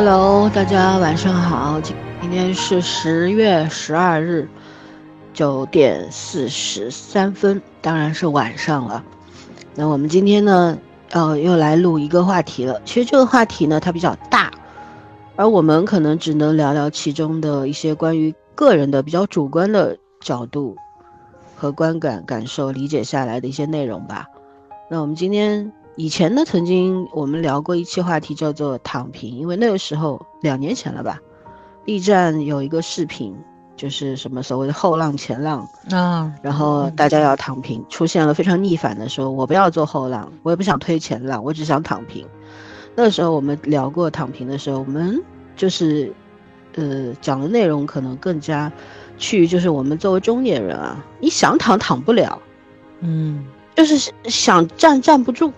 Hello，大家晚上好，今今天是十月十二日九点四十三分，当然是晚上了。那我们今天呢，呃，又来录一个话题了。其实这个话题呢，它比较大，而我们可能只能聊聊其中的一些关于个人的比较主观的角度和观感、感受、理解下来的一些内容吧。那我们今天。以前呢，曾经我们聊过一期话题，叫做“躺平”，因为那个时候两年前了吧，B 站有一个视频，就是什么所谓的后浪前浪啊，然后大家要躺平，出现了非常逆反的说，我不要做后浪，我也不想推前浪，我只想躺平。那个时候我们聊过躺平的时候，我们就是，呃，讲的内容可能更加去就是我们作为中年人啊，你想躺躺不了，嗯，就是想站站不住。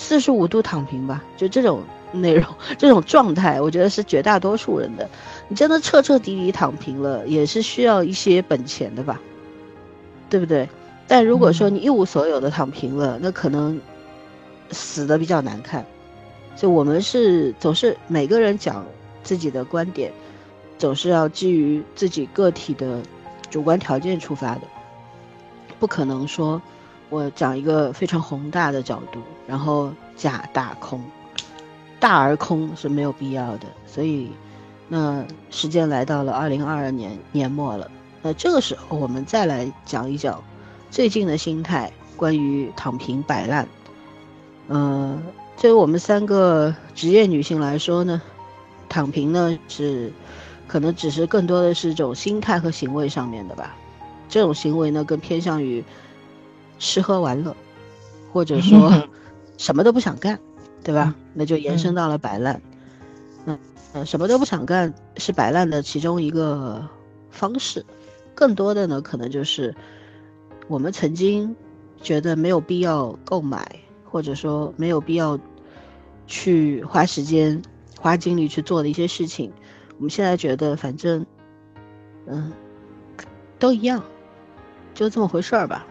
四十五度躺平吧，就这种内容，这种状态，我觉得是绝大多数人的。你真的彻彻底底躺平了，也是需要一些本钱的吧，对不对？但如果说你一无所有的躺平了，那可能死的比较难看。就我们是总是每个人讲自己的观点，总是要基于自己个体的主观条件出发的，不可能说。我讲一个非常宏大的角度，然后假大空，大而空是没有必要的。所以，那时间来到了二零二二年年末了，那这个时候我们再来讲一讲最近的心态，关于躺平摆烂。嗯，对于我们三个职业女性来说呢，躺平呢是可能只是更多的是一种心态和行为上面的吧。这种行为呢更偏向于。吃喝玩乐，或者说 什么都不想干，对吧？那就延伸到了摆烂。嗯嗯，什么都不想干是摆烂的其中一个方式。更多的呢，可能就是我们曾经觉得没有必要购买，或者说没有必要去花时间、花精力去做的一些事情，我们现在觉得反正嗯都一样，就这么回事儿吧。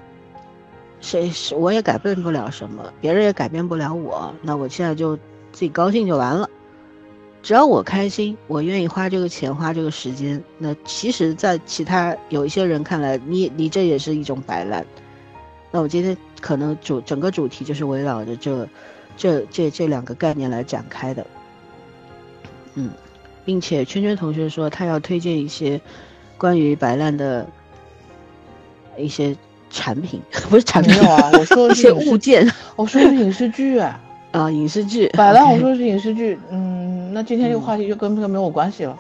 谁是我也改变不了什么，别人也改变不了我。那我现在就自己高兴就完了，只要我开心，我愿意花这个钱花这个时间。那其实，在其他有一些人看来，你你这也是一种摆烂。那我今天可能主整个主题就是围绕着这这这这两个概念来展开的。嗯，并且圈圈同学说他要推荐一些关于摆烂的一些。产品 不是产品啊，我说的是 物件，我说的是影视剧。啊，啊影视剧，摆烂我说的是影视剧，嗯，那今天这个话题就跟这个没有关系了，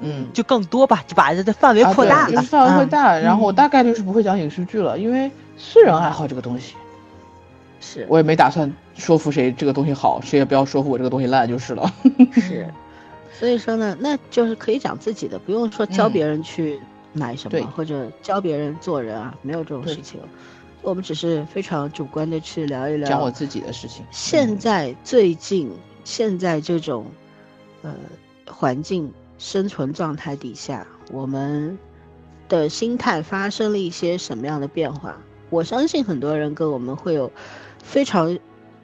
嗯，就更多吧，就把这个范围扩大了，范围扩大，然后我大概率是不会讲影视剧了，因为私人爱好这个东西，是。我也没打算说服谁这个东西好，谁也不要说服我这个东西烂就是了，是，所以说呢，那就是可以讲自己的，不用说教别人去。买什么或者教别人做人啊，没有这种事情。我们只是非常主观的去聊一聊，讲我自己的事情。现在最近现在这种，呃，环境生存状态底下，我们的心态发生了一些什么样的变化？我相信很多人跟我们会有非常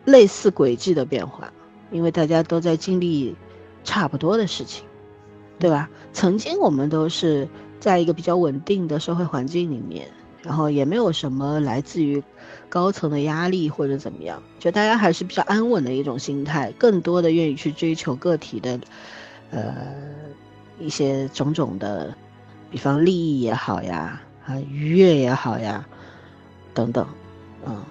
类似轨迹的变化，因为大家都在经历差不多的事情，对吧？曾经我们都是。在一个比较稳定的社会环境里面，然后也没有什么来自于高层的压力或者怎么样，就大家还是比较安稳的一种心态，更多的愿意去追求个体的，呃，一些种种的，比方利益也好呀，啊，愉悦也好呀，等等，嗯，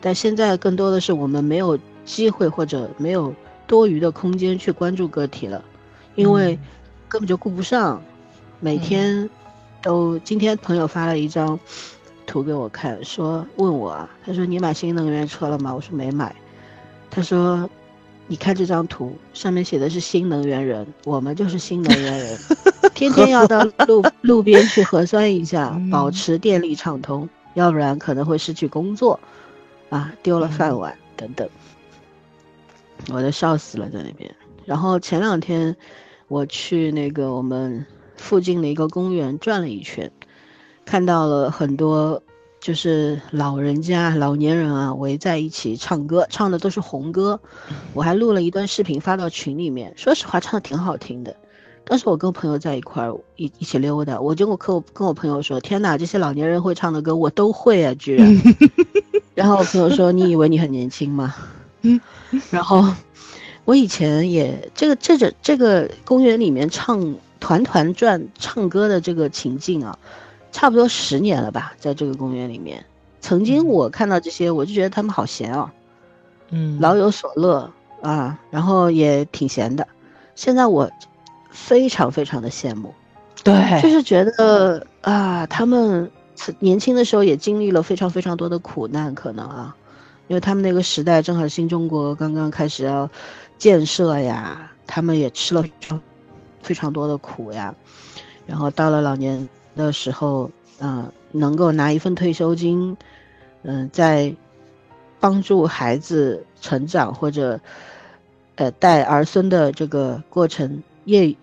但现在更多的是我们没有机会或者没有多余的空间去关注个体了，因为根本就顾不上。每天，都今天朋友发了一张图给我看，说问我啊，他说你买新能源车了吗？我说没买。他说，你看这张图，上面写的是新能源人，我们就是新能源人，天天要到路路边去核酸一下，保持电力畅通，要不然可能会失去工作，啊，丢了饭碗等等。我都笑死了在那边。然后前两天我去那个我们。附近的一个公园转了一圈，看到了很多就是老人家、老年人啊围在一起唱歌，唱的都是红歌。我还录了一段视频发到群里面，说实话唱的挺好听的。当时我跟朋友在一块儿一一起溜达，我就跟我跟我朋友说：“天哪，这些老年人会唱的歌我都会啊，居然！” 然后我朋友说：“你以为你很年轻吗？”嗯，然后我以前也这个这个这个公园里面唱团团转唱歌的这个情境啊。差不多十年了吧，在这个公园里面，曾经我看到这些，我就觉得他们好闲哦，嗯，老有所乐啊，然后也挺闲的。现在我非常非常的羡慕，对，就是觉得啊，他们年轻的时候也经历了非常非常多的苦难，可能啊，因为他们那个时代正好新中国刚刚开始要建设呀，他们也吃了非常多的苦呀，然后到了老年。的时候，嗯，能够拿一份退休金，嗯，在帮助孩子成长或者，呃，带儿孙的这个过程业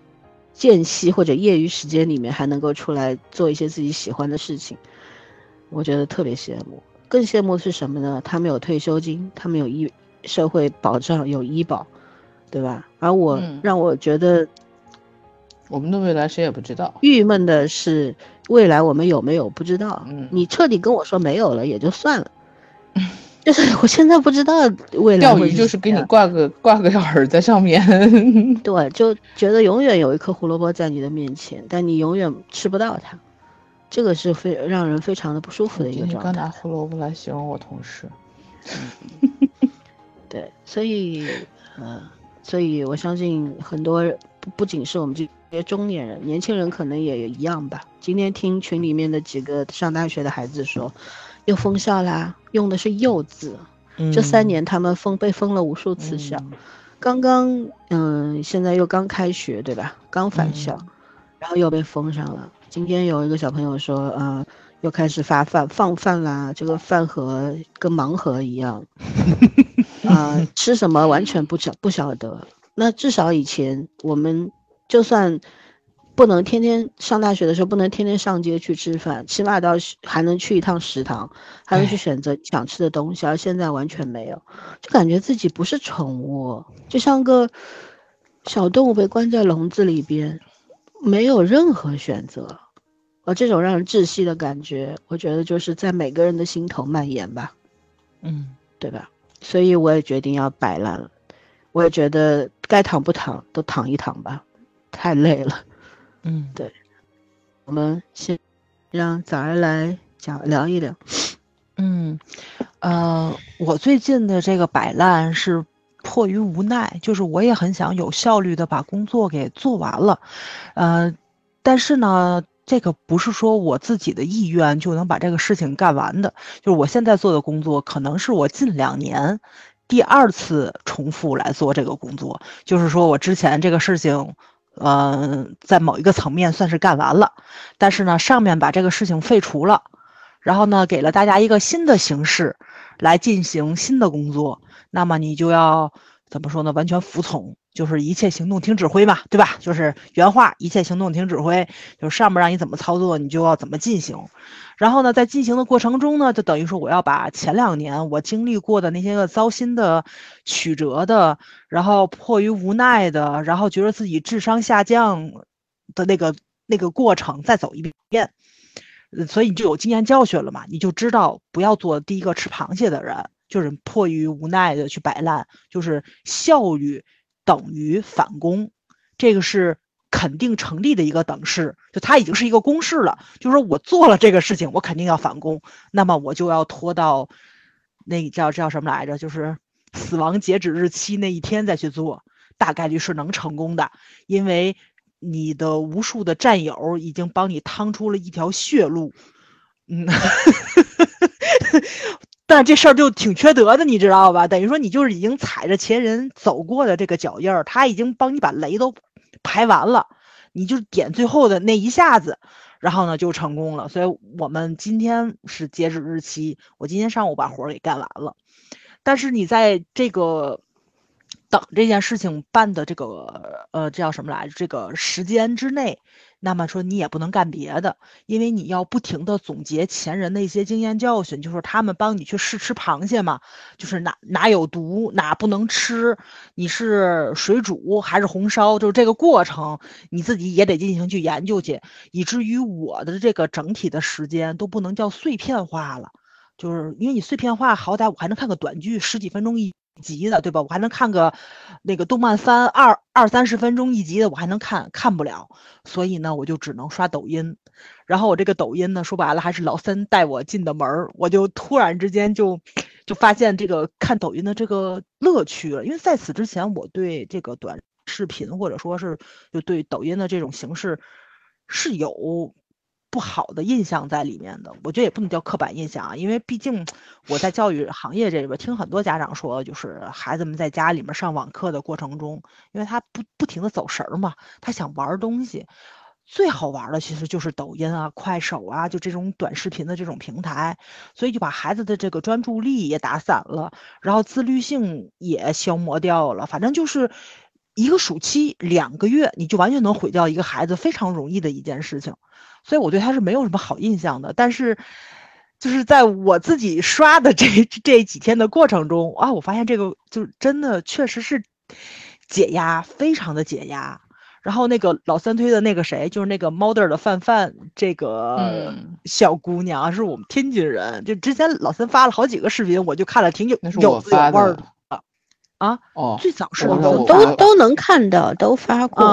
间隙或者业余时间里面，还能够出来做一些自己喜欢的事情，我觉得特别羡慕。更羡慕的是什么呢？他们有退休金，他们有医社会保障，有医保，对吧？而我让我觉得。我们的未来谁也不知道。郁闷的是，未来我们有没有不知道。嗯，你彻底跟我说没有了也就算了。就是我现在不知道未来。钓鱼就是给你挂个挂个饵在上面。对，就觉得永远有一颗胡萝卜在你的面前，但你永远吃不到它。这个是非让人非常的不舒服的一个状态。刚拿胡萝卜来形容我同事。对，所以，嗯，所以我相信很多不不仅是我们这。些中年人、年轻人可能也一样吧。今天听群里面的几个上大学的孩子说，又封校啦，用的是“又”字。这三年他们封被封了无数次校，刚刚嗯，现在又刚开学对吧？刚返校，然后又被封上了。今天有一个小朋友说，呃，又开始发饭放饭啦，这个饭盒跟盲盒一样，啊，吃什么完全不晓不晓得。那至少以前我们。就算不能天天上大学的时候不能天天上街去吃饭，起码到还能去一趟食堂，还能去选择想吃的东西。而现在完全没有，就感觉自己不是宠物，就像个小动物被关在笼子里边，没有任何选择。而这种让人窒息的感觉，我觉得就是在每个人的心头蔓延吧。嗯，对吧？所以我也决定要摆烂了。我也觉得该躺不躺都躺一躺吧。太累了，嗯，对，我们先让早儿来讲聊一聊。嗯，呃，我最近的这个摆烂是迫于无奈，就是我也很想有效率的把工作给做完了，呃，但是呢，这个不是说我自己的意愿就能把这个事情干完的，就是我现在做的工作，可能是我近两年第二次重复来做这个工作，就是说我之前这个事情。嗯，在某一个层面算是干完了，但是呢，上面把这个事情废除了，然后呢，给了大家一个新的形式来进行新的工作，那么你就要怎么说呢？完全服从，就是一切行动听指挥嘛，对吧？就是原话，一切行动听指挥，就是上面让你怎么操作，你就要怎么进行。然后呢，在进行的过程中呢，就等于说我要把前两年我经历过的那些个糟心的、曲折的，然后迫于无奈的，然后觉得自己智商下降的那个那个过程再走一遍。所以你就有经验教训了嘛？你就知道不要做第一个吃螃蟹的人，就是迫于无奈的去摆烂，就是效率等于反攻，这个是。肯定成立的一个等式，就它已经是一个公式了。就是说我做了这个事情，我肯定要反攻，那么我就要拖到那叫叫什么来着？就是死亡截止日期那一天再去做，大概率是能成功的，因为你的无数的战友已经帮你趟出了一条血路。嗯，但这事儿就挺缺德的，你知道吧？等于说你就是已经踩着前人走过的这个脚印儿，他已经帮你把雷都。排完了，你就点最后的那一下子，然后呢就成功了。所以我们今天是截止日期，我今天上午把活儿给干完了。但是你在这个等这件事情办的这个呃，这叫什么来着？这个时间之内，那么说你也不能干别的，因为你要不停的总结前人的一些经验教训，就是他们帮你去试吃螃蟹嘛，就是哪哪有毒，哪不能吃，你是水煮还是红烧，就是这个过程你自己也得进行去研究去，以至于我的这个整体的时间都不能叫碎片化了，就是因为你碎片化，好歹我还能看个短剧，十几分钟一。集的对吧？我还能看个那个动漫番二二三十分钟一集的，我还能看看不了，所以呢，我就只能刷抖音。然后我这个抖音呢，说白了还是老三带我进的门儿，我就突然之间就就发现这个看抖音的这个乐趣了。因为在此之前，我对这个短视频或者说是就对抖音的这种形式是有。不好的印象在里面的，我觉得也不能叫刻板印象啊，因为毕竟 我在教育行业这里边听很多家长说，就是孩子们在家里面上网课的过程中，因为他不不停的走神儿嘛，他想玩东西，最好玩的其实就是抖音啊、快手啊，就这种短视频的这种平台，所以就把孩子的这个专注力也打散了，然后自律性也消磨掉了，反正就是一个暑期两个月，你就完全能毁掉一个孩子非常容易的一件事情。所以我对他是没有什么好印象的，但是，就是在我自己刷的这 这几天的过程中啊，我发现这个就真的确实是解压，非常的解压。然后那个老三推的那个谁，就是那个 model 的范范，这个小姑娘是我们天津人，就之前老三发了好几个视频，我就看了挺有有滋有味的啊。哦，最早是都都能看到，都发过。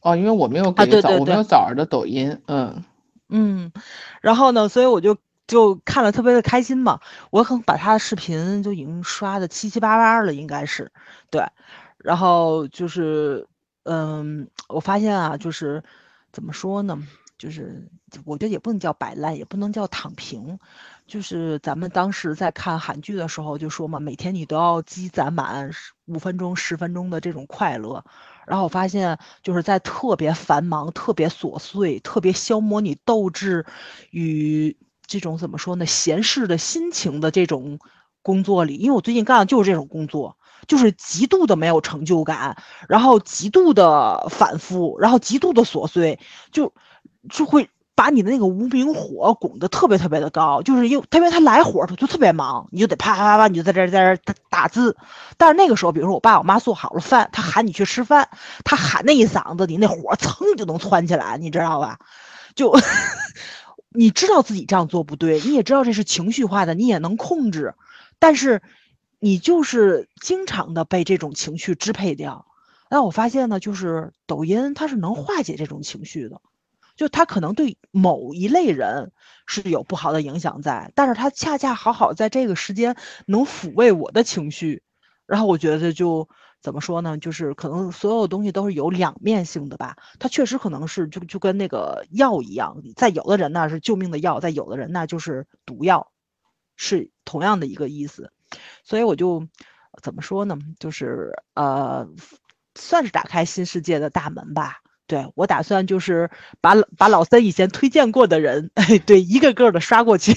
哦，因为我没有给早，我没有早儿的抖音，嗯。嗯，然后呢，所以我就就看了特别的开心嘛。我可能把他的视频就已经刷的七七八八了，应该是对。然后就是，嗯，我发现啊，就是怎么说呢？就是我觉得也不能叫摆烂，也不能叫躺平。就是咱们当时在看韩剧的时候就说嘛，每天你都要积攒满五分钟、十分钟的这种快乐。然后我发现，就是在特别繁忙、特别琐碎、特别消磨你斗志与这种怎么说呢，闲适的心情的这种工作里，因为我最近干的就是这种工作，就是极度的没有成就感，然后极度的反复，然后极度的琐碎，就就会。把你的那个无名火拱得特别特别的高，就是因为他因为他来火，他就特别忙，你就得啪啪啪啪，你就在这在这打字。但是那个时候，比如说我爸我妈做好了饭，他喊你去吃饭，他喊那一嗓子，你那火蹭就能窜起来，你知道吧？就 你知道自己这样做不对，你也知道这是情绪化的，你也能控制，但是你就是经常的被这种情绪支配掉。那我发现呢，就是抖音它是能化解这种情绪的。就他可能对某一类人是有不好的影响在，但是他恰恰好好在这个时间能抚慰我的情绪，然后我觉得就怎么说呢？就是可能所有东西都是有两面性的吧。它确实可能是就就跟那个药一样，在有的人那是救命的药，在有的人那就是毒药，是同样的一个意思。所以我就怎么说呢？就是呃，算是打开新世界的大门吧。对我打算就是把把老三以前推荐过的人，对一个个的刷过去。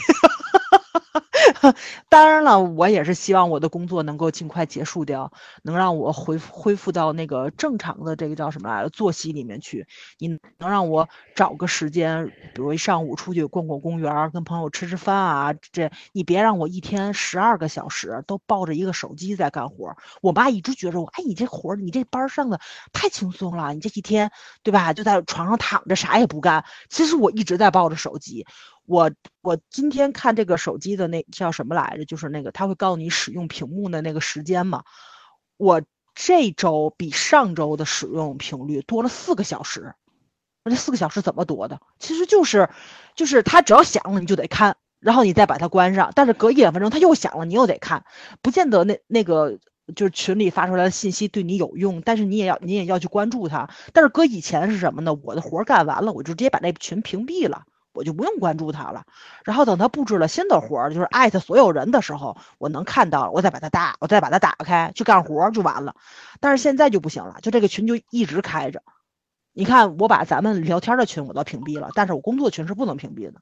当然了，我也是希望我的工作能够尽快结束掉，能让我恢复恢复到那个正常的这个叫什么来着作息里面去。你能让我找个时间，比如一上午出去逛逛公园，跟朋友吃吃饭啊？这你别让我一天十二个小时都抱着一个手机在干活。我妈一直觉着我，哎，你这活儿你这班上的太轻松了，你这一天对吧，就在床上躺着啥也不干。其实我一直在抱着手机。我我今天看这个手机的那叫什么来着？就是那个他会告诉你使用屏幕的那个时间嘛。我这周比上周的使用频率多了四个小时。那这四个小时怎么多的？其实就是，就是它只要响了你就得看，然后你再把它关上。但是隔一两分钟它又响了，你又得看。不见得那那个就是群里发出来的信息对你有用，但是你也要你也要去关注它。但是搁以前是什么呢？我的活干完了，我就直接把那群屏蔽了。我就不用关注他了，然后等他布置了新的活儿，就是艾特所有人的时候，我能看到，我再把它打，我再把它打开去干活就完了。但是现在就不行了，就这个群就一直开着。你看，我把咱们聊天的群我都屏蔽了，但是我工作群是不能屏蔽的，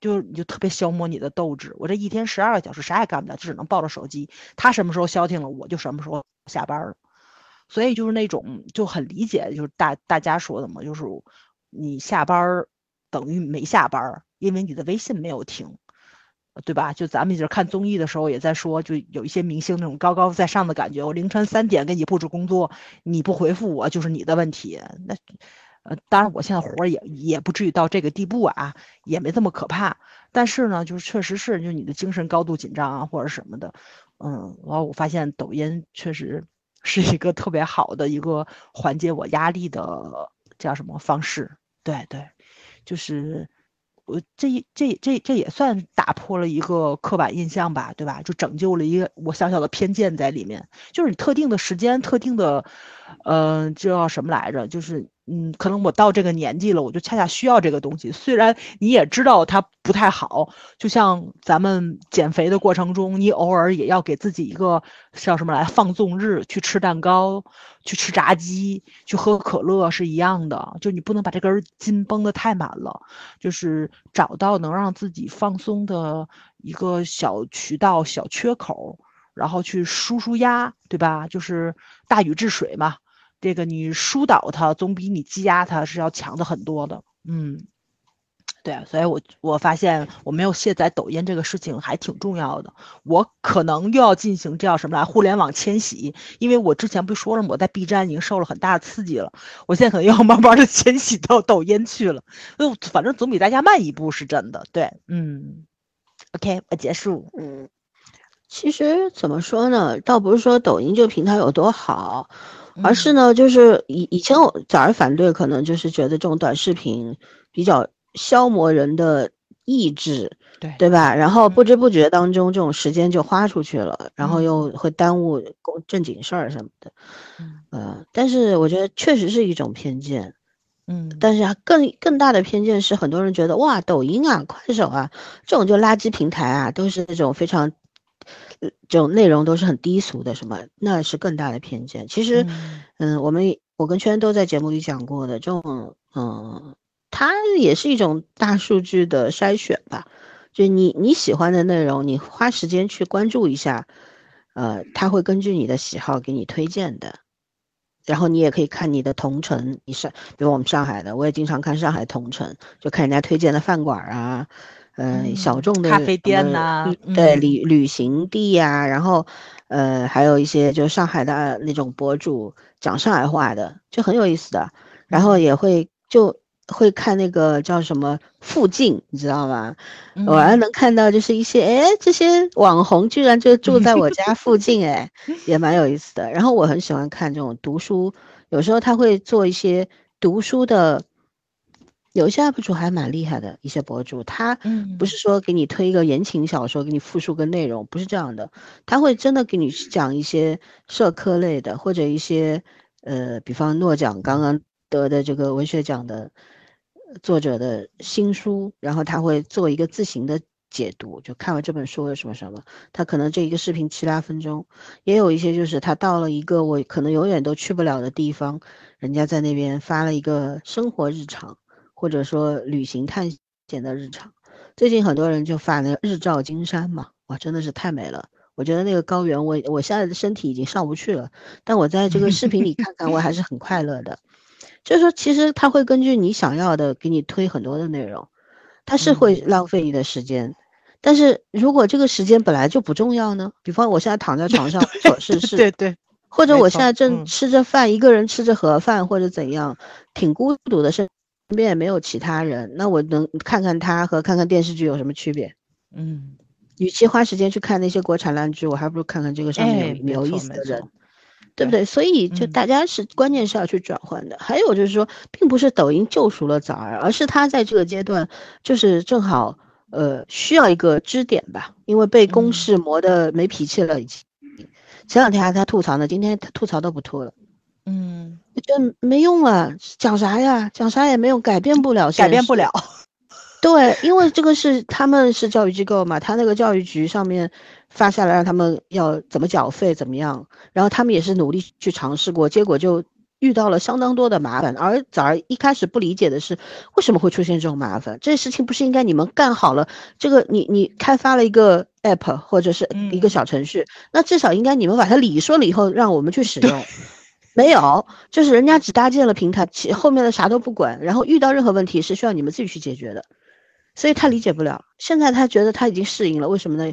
就你就特别消磨你的斗志。我这一天十二个小时啥也干不了，就只能抱着手机。他什么时候消停了，我就什么时候下班了。所以就是那种就很理解，就是大大家说的嘛，就是你下班儿等于没下班，因为你的微信没有停，对吧？就咱们就是看综艺的时候也在说，就有一些明星那种高高在上的感觉，我凌晨三点给你布置工作，你不回复我就是你的问题。那呃，当然我现在活儿也也不至于到这个地步啊，也没这么可怕。但是呢，就是确实是，就你的精神高度紧张啊，或者什么的，嗯，然后我发现抖音确实是一个特别好的一个缓解我压力的叫什么方式。对对，就是我这一这这这也算打破了一个刻板印象吧，对吧？就拯救了一个我小小的偏见在里面，就是你特定的时间、特定的，呃，叫什么来着？就是。嗯，可能我到这个年纪了，我就恰恰需要这个东西。虽然你也知道它不太好，就像咱们减肥的过程中，你偶尔也要给自己一个叫什么来放纵日，去吃蛋糕，去吃炸鸡，去喝可乐是一样的。就你不能把这根筋绷得太满了，就是找到能让自己放松的一个小渠道、小缺口，然后去舒舒压，对吧？就是大禹治水嘛。这个你疏导他，总比你积压他是要强的很多的。嗯，对，所以我我发现我没有卸载抖音这个事情还挺重要的。我可能又要进行叫什么来互联网迁徙，因为我之前不说了吗？我在 B 站已经受了很大的刺激了，我现在可能要慢慢的迁徙到抖音去了。就反正总比大家慢一步是真的。对，嗯，OK，我结束。嗯，其实怎么说呢？倒不是说抖音这个平台有多好。而是呢，就是以以前我早而反对，可能就是觉得这种短视频比较消磨人的意志，对。对吧？然后不知不觉当中，这种时间就花出去了，然后又会耽误正经事儿什么的，嗯，但是我觉得确实是一种偏见，嗯，但是更更大的偏见是很多人觉得哇，抖音啊、快手啊这种就垃圾平台啊，都是那种非常。这种内容都是很低俗的，什么那是更大的偏见。其实，嗯，我们我跟圈都在节目里讲过的，这种嗯，它也是一种大数据的筛选吧。就你你喜欢的内容，你花时间去关注一下，呃，他会根据你的喜好给你推荐的。然后你也可以看你的同城，你上，比如我们上海的，我也经常看上海同城，就看人家推荐的饭馆啊。嗯，小众的咖啡店呐，对旅旅行地呀，然后，呃，还有一些就上海的那种博主讲上海话的，就很有意思的。然后也会就会看那个叫什么附近，你知道吗？偶尔能看到就是一些哎，这些网红居然就住在我家附近，哎，也蛮有意思的。然后我很喜欢看这种读书，有时候他会做一些读书的。有一些 UP 主还蛮厉害的，一些博主，他不是说给你推一个言情小说，给你复述个内容，不是这样的，他会真的给你讲一些社科类的，或者一些呃，比方诺奖刚刚得的这个文学奖的作者的新书，然后他会做一个自行的解读，就看完这本书有什么什么，他可能这一个视频七八分钟，也有一些就是他到了一个我可能永远都去不了的地方，人家在那边发了一个生活日常。或者说旅行探险的日常，最近很多人就发那个日照金山嘛，哇，真的是太美了。我觉得那个高原，我我现在的身体已经上不去了，但我在这个视频里看看，我还是很快乐的。就是说，其实他会根据你想要的给你推很多的内容，他是会浪费你的时间。但是如果这个时间本来就不重要呢？比方我现在躺在床上做事事，对对，或者我现在正吃着饭，一个人吃着盒饭或者怎样，挺孤独的，是。身边也没有其他人，那我能看看他和看看电视剧有什么区别？嗯，与其花时间去看那些国产烂剧，我还不如看看这个上面有有意思的人，对不对？所以就大家是关键是要去转换的。还有就是说，并不是抖音救赎了早儿，而是他在这个阶段就是正好呃需要一个支点吧，因为被公式磨得没脾气了已经。前两天还他吐槽呢，今天他吐槽都不吐了。嗯，觉得没用啊，讲啥呀？讲啥也没用，改变不了，改变不了。对，因为这个是他们是教育机构嘛，他那个教育局上面发下来让他们要怎么缴费，怎么样，然后他们也是努力去尝试过，结果就遇到了相当多的麻烦。而早儿一开始不理解的是，为什么会出现这种麻烦？这事情不是应该你们干好了？这个你你开发了一个 app 或者是一个小程序，那至少应该你们把它理顺了以后，让我们去使用。没有，就是人家只搭建了平台，其后面的啥都不管，然后遇到任何问题是需要你们自己去解决的，所以他理解不了。现在他觉得他已经适应了，为什么呢？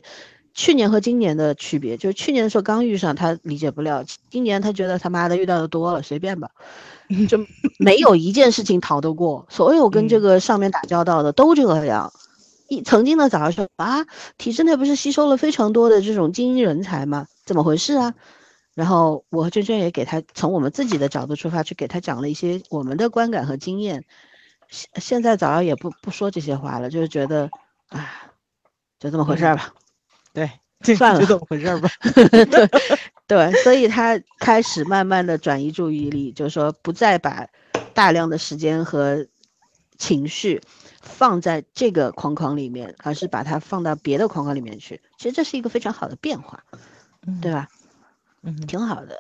去年和今年的区别，就是去年的时候刚遇上，他理解不了；今年他觉得他妈的遇到的多了，随便吧，就没有一件事情逃得过。所有跟这个上面打交道的都这样。一曾经的早上说啊，体制内不是吸收了非常多的这种精英人才吗？怎么回事啊？然后我和娟娟也给他从我们自己的角度出发，去给他讲了一些我们的观感和经验。现现在早上也不不说这些话了，就是觉得啊，就这么回事儿吧。对，算了，就这么回事儿吧。对对，所以他开始慢慢的转移注意力，就是说不再把大量的时间和情绪放在这个框框里面，而是把它放到别的框框里面去。其实这是一个非常好的变化，对吧？嗯，挺好的。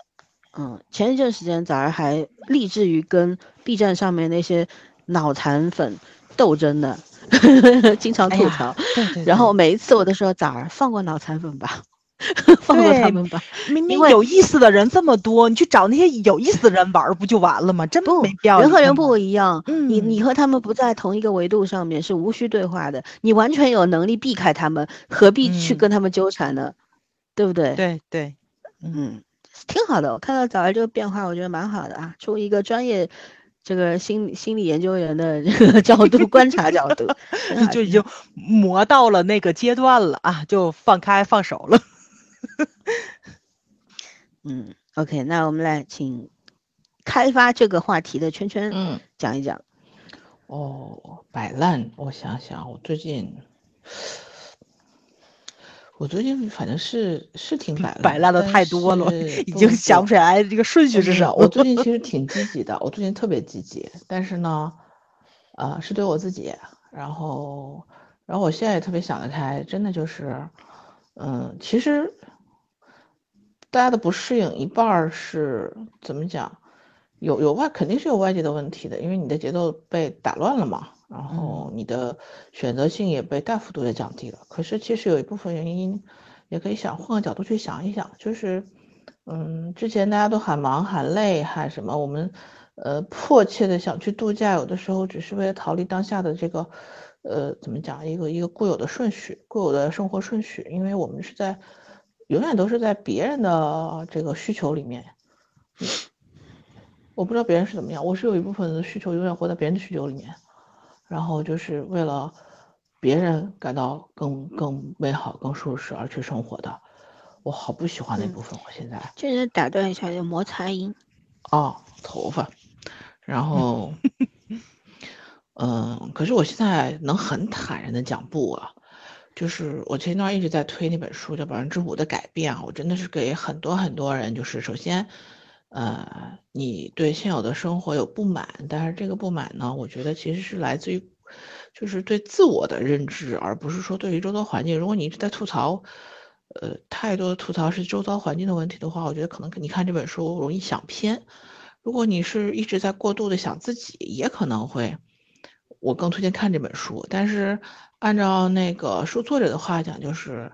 嗯，前一阵时间早儿还立志于跟 B 站上面那些脑残粉斗争的。经常吐槽，对对。然后每一次我都说：“崽儿，放过脑残粉吧，放过他们吧。明明有意思的人这么多，你去找那些有意思的人玩不就完了吗？真没必要。人和人不一样，你你和他们不在同一个维度上面，是无需对话的。你完全有能力避开他们，何必去跟他们纠缠呢？对不对？对对，嗯，挺好的。我看到早儿这个变化，我觉得蛮好的啊。出一个专业。这个心理心理研究员的这个 角度观察角度，就已经磨到了那个阶段了啊，就放开放手了。嗯，OK，那我们来请开发这个话题的圈圈，嗯，讲一讲。哦，摆烂，我想想，我最近。我最近反正是是挺摆摆烂的太多了，已经想不起来这个顺序是啥。我最近 其实挺积极的，我最近特别积极，但是呢，呃，是对我自己。然后，然后我现在也特别想得开，真的就是，嗯，其实大家的不适应一半是怎么讲？有有外肯定是有外界的问题的，因为你的节奏被打乱了嘛。然后你的选择性也被大幅度的降低了。可是其实有一部分原因，也可以想换个角度去想一想，就是，嗯，之前大家都喊忙喊累喊什么，我们，呃，迫切的想去度假，有的时候只是为了逃离当下的这个，呃，怎么讲，一个一个固有的顺序，固有的生活顺序，因为我们是在，永远都是在别人的这个需求里面。我不知道别人是怎么样，我是有一部分的需求永远活在别人的需求里面。然后就是为了别人感到更更美好、更舒适而去生活的，我好不喜欢那部分。我现在就是打断一下，有摩擦音。哦，头发。然后，嗯，可是我现在能很坦然的讲不啊，就是我前段一直在推那本书叫《百分之五的改变》啊，我真的是给很多很多人，就是首先。呃，你对现有的生活有不满，但是这个不满呢，我觉得其实是来自于，就是对自我的认知，而不是说对于周遭环境。如果你一直在吐槽，呃，太多的吐槽是周遭环境的问题的话，我觉得可能你看这本书容易想偏。如果你是一直在过度的想自己，也可能会，我更推荐看这本书。但是按照那个书作者的话讲，就是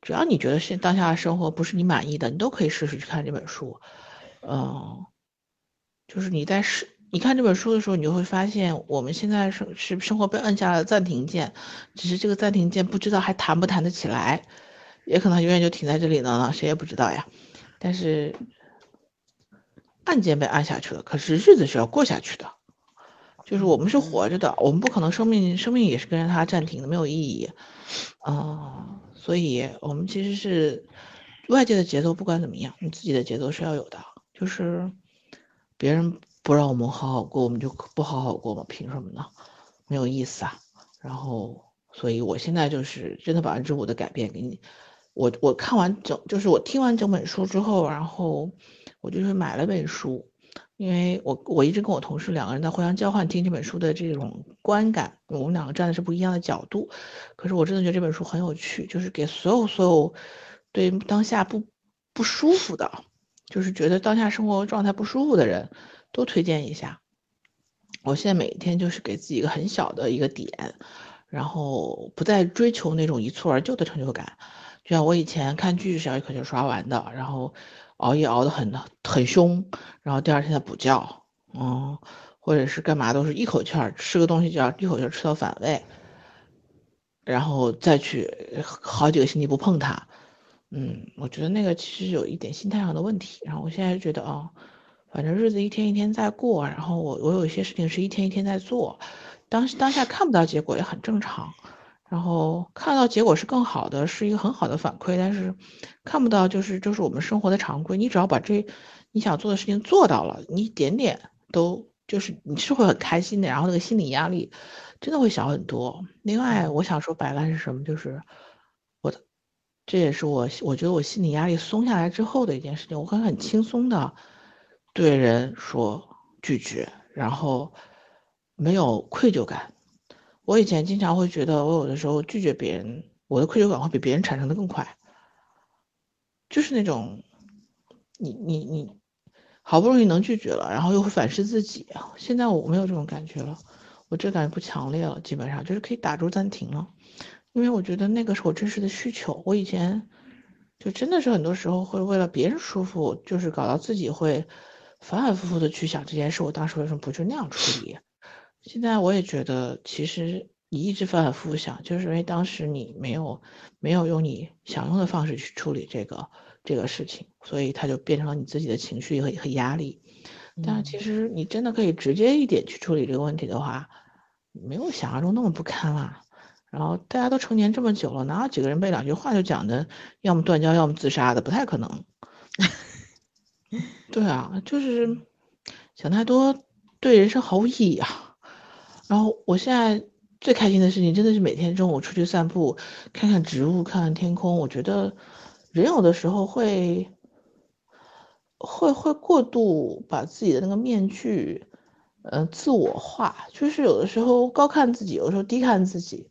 只要你觉得现当下的生活不是你满意的，你都可以试试去看这本书。嗯，就是你在是，你看这本书的时候，你就会发现，我们现在是是生活被按下了暂停键，只是这个暂停键不知道还弹不弹得起来，也可能永远就停在这里了呢，谁也不知道呀。但是按键被按下去了，可是日子是要过下去的，就是我们是活着的，我们不可能生命生命也是跟着它暂停的，没有意义。嗯，所以我们其实是外界的节奏不管怎么样，你自己的节奏是要有的。就是别人不让我们好好过，我们就不好好过嘛？凭什么呢？没有意思啊。然后，所以我现在就是真的百分之五的改变给你。我我看完整，就是我听完整本书之后，然后我就是买了本书，因为我我一直跟我同事两个人在互相交换听这本书的这种观感，我们两个站的是不一样的角度。可是我真的觉得这本书很有趣，就是给所有所有对当下不不舒服的。就是觉得当下生活状态不舒服的人，都推荐一下。我现在每一天就是给自己一个很小的一个点，然后不再追求那种一蹴而就的成就感。就像我以前看剧是要一口气刷完的，然后熬夜熬得很很凶，然后第二天再补觉，嗯，或者是干嘛都是一口气儿吃个东西就要一口气吃到反胃，然后再去好几个星期不碰它，嗯，我觉得那个其实有一点心态上的问题。然后我现在觉得啊，反正日子一天一天在过，然后我我有一些事情是一天一天在做，当当下看不到结果也很正常。然后看到结果是更好的，是一个很好的反馈。但是看不到就是就是我们生活的常规。你只要把这你想做的事情做到了，你一点点都就是你是会很开心的。然后那个心理压力真的会小很多。另外，我想说摆烂是什么？就是这也是我我觉得我心理压力松下来之后的一件事情。我会很轻松的对人说拒绝，然后没有愧疚感。我以前经常会觉得，我有的时候拒绝别人，我的愧疚感会比别人产生的更快，就是那种，你你你，好不容易能拒绝了，然后又会反噬自己。现在我没有这种感觉了，我这感觉不强烈了，基本上就是可以打住暂停了，因为我觉得那个是我真实的需求。我以前就真的是很多时候会为了别人舒服，就是搞到自己会反反复复的去想这件事，我当时为什么不就那样处理？现在我也觉得，其实你一直反反复复想，就是因为当时你没有没有用你想用的方式去处理这个这个事情，所以它就变成了你自己的情绪和和压力。但是其实你真的可以直接一点去处理这个问题的话，没有想象中那么不堪啦。然后大家都成年这么久了，哪有几个人被两句话就讲的要么断交要么自杀的？不太可能。对啊，就是想太多对人生毫无意义啊。然后我现在最开心的事情，真的是每天中午出去散步，看看植物，看看天空。我觉得人有的时候会会会过度把自己的那个面具，呃，自我化，就是有的时候高看自己，有的时候低看自己。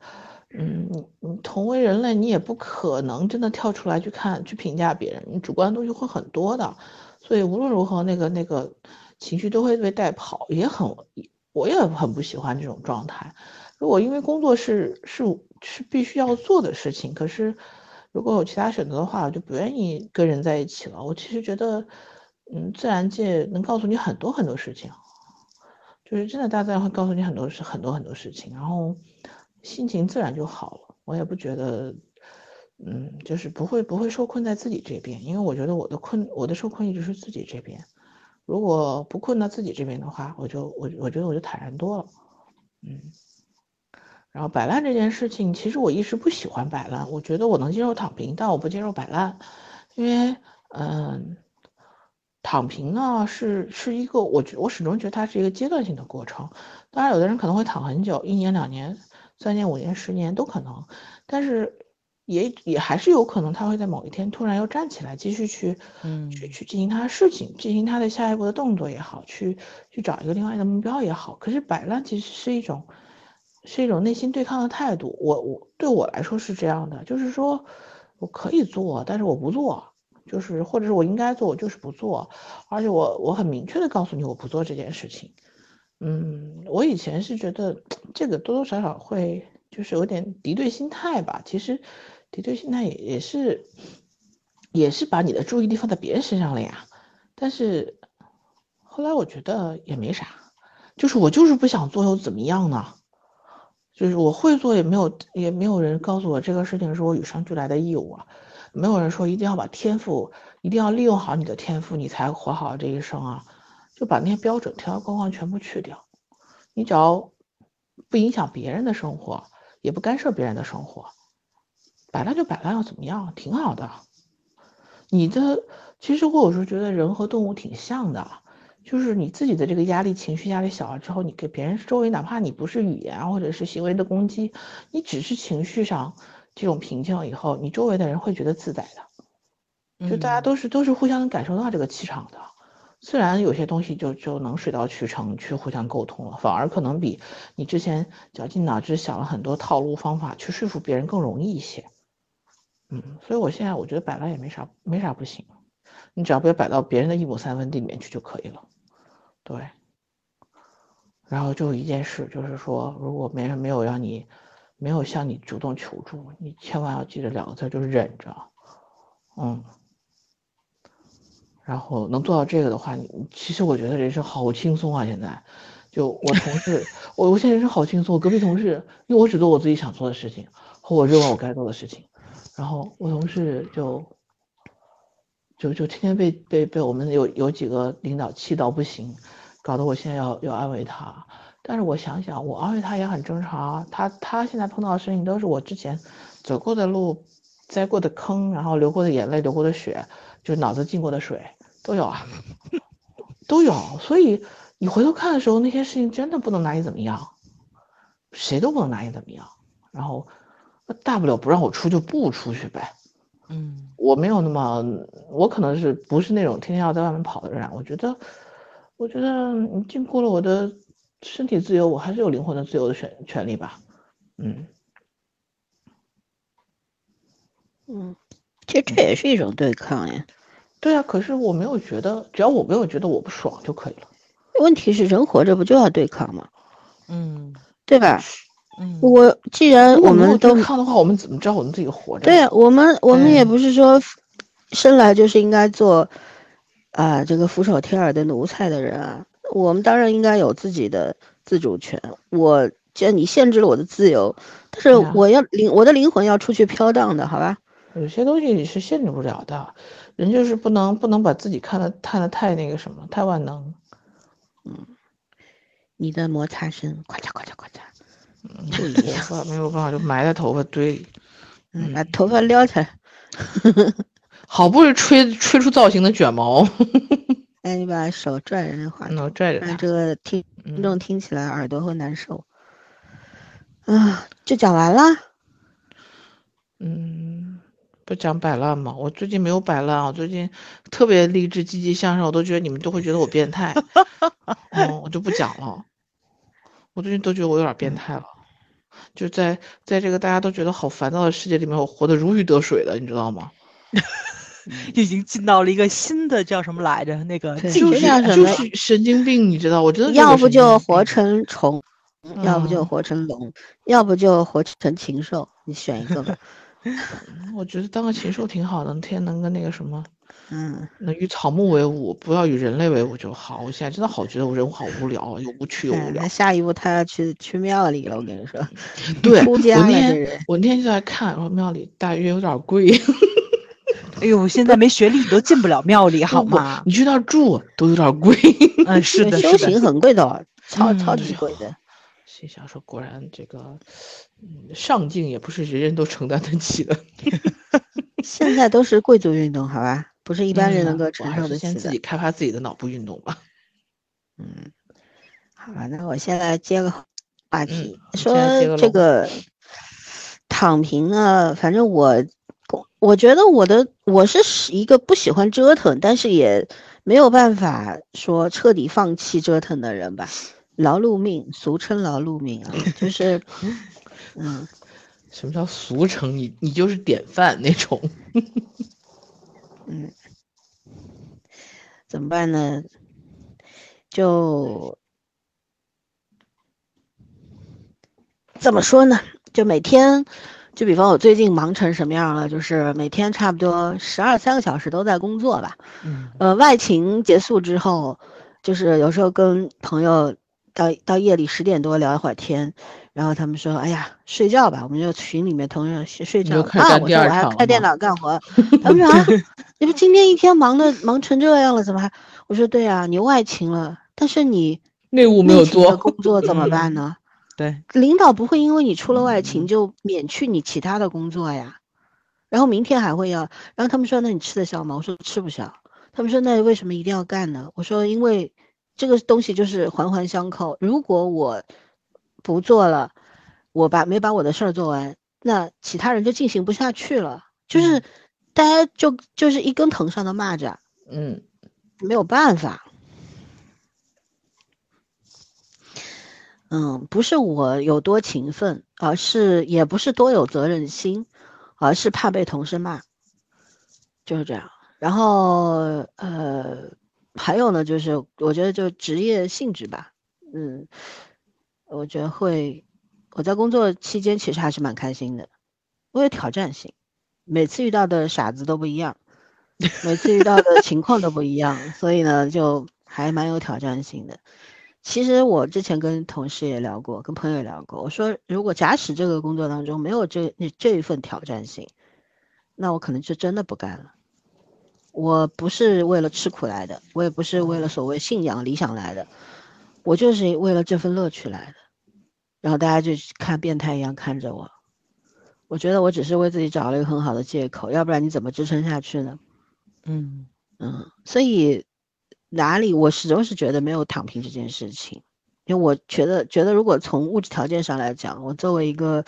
嗯，你你同为人类，你也不可能真的跳出来去看去评价别人，你主观的东西会很多的。所以无论如何，那个那个情绪都会被带跑，也很。我也很不喜欢这种状态。如果因为工作是是是必须要做的事情，可是如果有其他选择的话，我就不愿意跟人在一起了。我其实觉得，嗯，自然界能告诉你很多很多事情，就是真的大自然会告诉你很多事很多很多事情，然后心情自然就好了。我也不觉得，嗯，就是不会不会受困在自己这边，因为我觉得我的困我的受困一直是自己这边。如果不困到自己这边的话，我就我我觉得我就坦然多了，嗯。然后摆烂这件事情，其实我一直不喜欢摆烂，我觉得我能接受躺平，但我不接受摆烂，因为嗯，躺平呢是是一个我觉我始终觉得它是一个阶段性的过程。当然，有的人可能会躺很久，一年、两年、三年、五年、十年都可能，但是。也也还是有可能，他会在某一天突然又站起来，继续去，嗯，去去进行他的事情，进行他的下一步的动作也好，去去找一个另外的目标也好。可是摆烂其实是一种，是一种内心对抗的态度。我我对我来说是这样的，就是说我可以做，但是我不做，就是或者是我应该做，我就是不做。而且我我很明确的告诉你，我不做这件事情。嗯，我以前是觉得这个多多少少会就是有点敌对心态吧，其实。敌对心态也也是，也是把你的注意力放在别人身上了呀。但是后来我觉得也没啥，就是我就是不想做又怎么样呢？就是我会做也没有也没有人告诉我这个事情是我与生俱来的义务啊。没有人说一定要把天赋，一定要利用好你的天赋，你才活好这一生啊。就把那些标准条条框框全部去掉，你只要不影响别人的生活，也不干涉别人的生活。摆烂就摆烂，要怎么样？挺好的。你的其实我有时候觉得人和动物挺像的，就是你自己的这个压力、情绪压力小了之后，你给别人周围，哪怕你不是语言或者是行为的攻击，你只是情绪上这种平静了以后，你周围的人会觉得自在的。就大家都是都是互相能感受到这个气场的，虽然有些东西就就能水到渠成去互相沟通了，反而可能比你之前绞尽脑汁想了很多套路方法去说服别人更容易一些。嗯，所以我现在我觉得摆烂也没啥，没啥不行，你只要不要摆到别人的一亩三分地里面去就可以了。对，然后就一件事，就是说，如果别人没有让你，没有向你主动求助，你千万要记着两个字，就是忍着。嗯，然后能做到这个的话，你其实我觉得人生好轻松啊！现在，就我同事，我我现在人生好轻松。我隔壁同事，因为我只做我自己想做的事情和我热爱我该做的事情，然后我同事就就就天天被被被我们有有几个领导气到不行，搞得我现在要要安慰他。但是我想想，我安慰他也很正常啊。他他现在碰到的事情都是我之前走过的路、栽过的坑，然后流过的眼泪、流过的血，就脑子进过的水都有啊，都有。所以你回头看的时候，那些事情真的不能拿你怎么样，谁都不能拿你怎么样。然后大不了不让我出就不出去呗。嗯，我没有那么，我可能是不是那种天天要在外面跑的人。我觉得，我觉得你禁锢了我的。身体自由，我还是有灵魂的自由的权权利吧，嗯，嗯，其实这也是一种对抗呀。对啊，可是我没有觉得，只要我没有觉得我不爽就可以了。问题是人活着不就要对抗吗？嗯，对吧？嗯，我既然我们都对抗的话，我们怎么知道我们自己活着？对呀我们，我们也不是说生来就是应该做啊这个俯首帖耳的奴才的人啊。我们当然应该有自己的自主权。我既然你限制了我的自由，但是我要灵我的灵魂要出去飘荡的，好吧？有些东西你是限制不了的，人就是不能不能把自己看得看得太那个什么，太万能。嗯，你的摩擦声，咔嚓咔嚓咔嚓，不一样，没有办法，就埋在头发堆里。嗯，把头发撩起来。好不容易吹吹出造型的卷毛。哎，你把手拽着那话筒，拽着，让这个听听众听起来耳朵会难受。啊，就讲完了。嗯，不讲摆烂吗？我最近没有摆烂，我最近特别励志、积极向上，我都觉得你们都会觉得我变态。嗯，我就不讲了。我最近都觉得我有点变态了，就在在这个大家都觉得好烦躁的世界里面，我活得如鱼得水的，你知道吗？已经进到了一个新的叫什么来着？那个就是就是神经病，你知道？我真的要不就活成虫，要不就活成龙，要不就活成禽兽，你选一个吧。我觉得当个禽兽挺好的，天能跟那个什么，嗯，能与草木为伍，不要与人类为伍就好。我现在真的好觉得我人好无聊，又无趣又无聊。下一步他要去去庙里了，我跟你说。对，我那天我那天就在看，说庙里大约有点贵。哎呦，现在没学历你都进不了庙里，好吗？你去那儿住都有点贵。嗯，是的，修行很贵的，超超级贵的。心想说，果然这个，嗯，上镜也不是人人都承担得起的。现在都是贵族运动，好吧？不是一般人能够承受得起的。先自己开发自己的脑部运动吧。嗯，好吧，那我现在接个话题，说这个躺平啊，反正我。我觉得我的我是一个不喜欢折腾，但是也没有办法说彻底放弃折腾的人吧。劳碌命，俗称劳碌命啊，就是，嗯，什么叫俗称？你你就是典范那种。嗯，怎么办呢？就怎么说呢？就每天。就比方我最近忙成什么样了，就是每天差不多十二三个小时都在工作吧。嗯，呃，外勤结束之后，就是有时候跟朋友到到夜里十点多聊一会儿天，然后他们说：“哎呀，睡觉吧。”我们就群里面同学睡觉啊。我说我还要开电脑干活。他们说啊，你不今天一天忙的忙成这样了，怎么还？我说对啊，你外勤了，但是你内务没有做工作怎么办呢？对，领导不会因为你出了外勤就免去你其他的工作呀，然后明天还会要，然后他们说那你吃得消吗？我说吃不消。他们说那为什么一定要干呢？我说因为这个东西就是环环相扣，如果我不做了，我把没把我的事儿做完，那其他人就进行不下去了，就是大家就就是一根藤上的蚂蚱，嗯，没有办法。嗯，不是我有多勤奋，而是也不是多有责任心，而是怕被同事骂，就是这样。然后呃，还有呢，就是我觉得就职业性质吧，嗯，我觉得会，我在工作期间其实还是蛮开心的，我有挑战性，每次遇到的傻子都不一样，每次遇到的情况都不一样，所以呢，就还蛮有挑战性的。其实我之前跟同事也聊过，跟朋友也聊过，我说如果假使这个工作当中没有这这一份挑战性，那我可能就真的不干了。我不是为了吃苦来的，我也不是为了所谓信仰理想来的，我就是为了这份乐趣来的。然后大家就看变态一样看着我，我觉得我只是为自己找了一个很好的借口，要不然你怎么支撑下去呢？嗯嗯，所以哪里我始终是觉得没有躺平这件事情，因为我觉得觉得如果从物质条件上来讲，我作为一个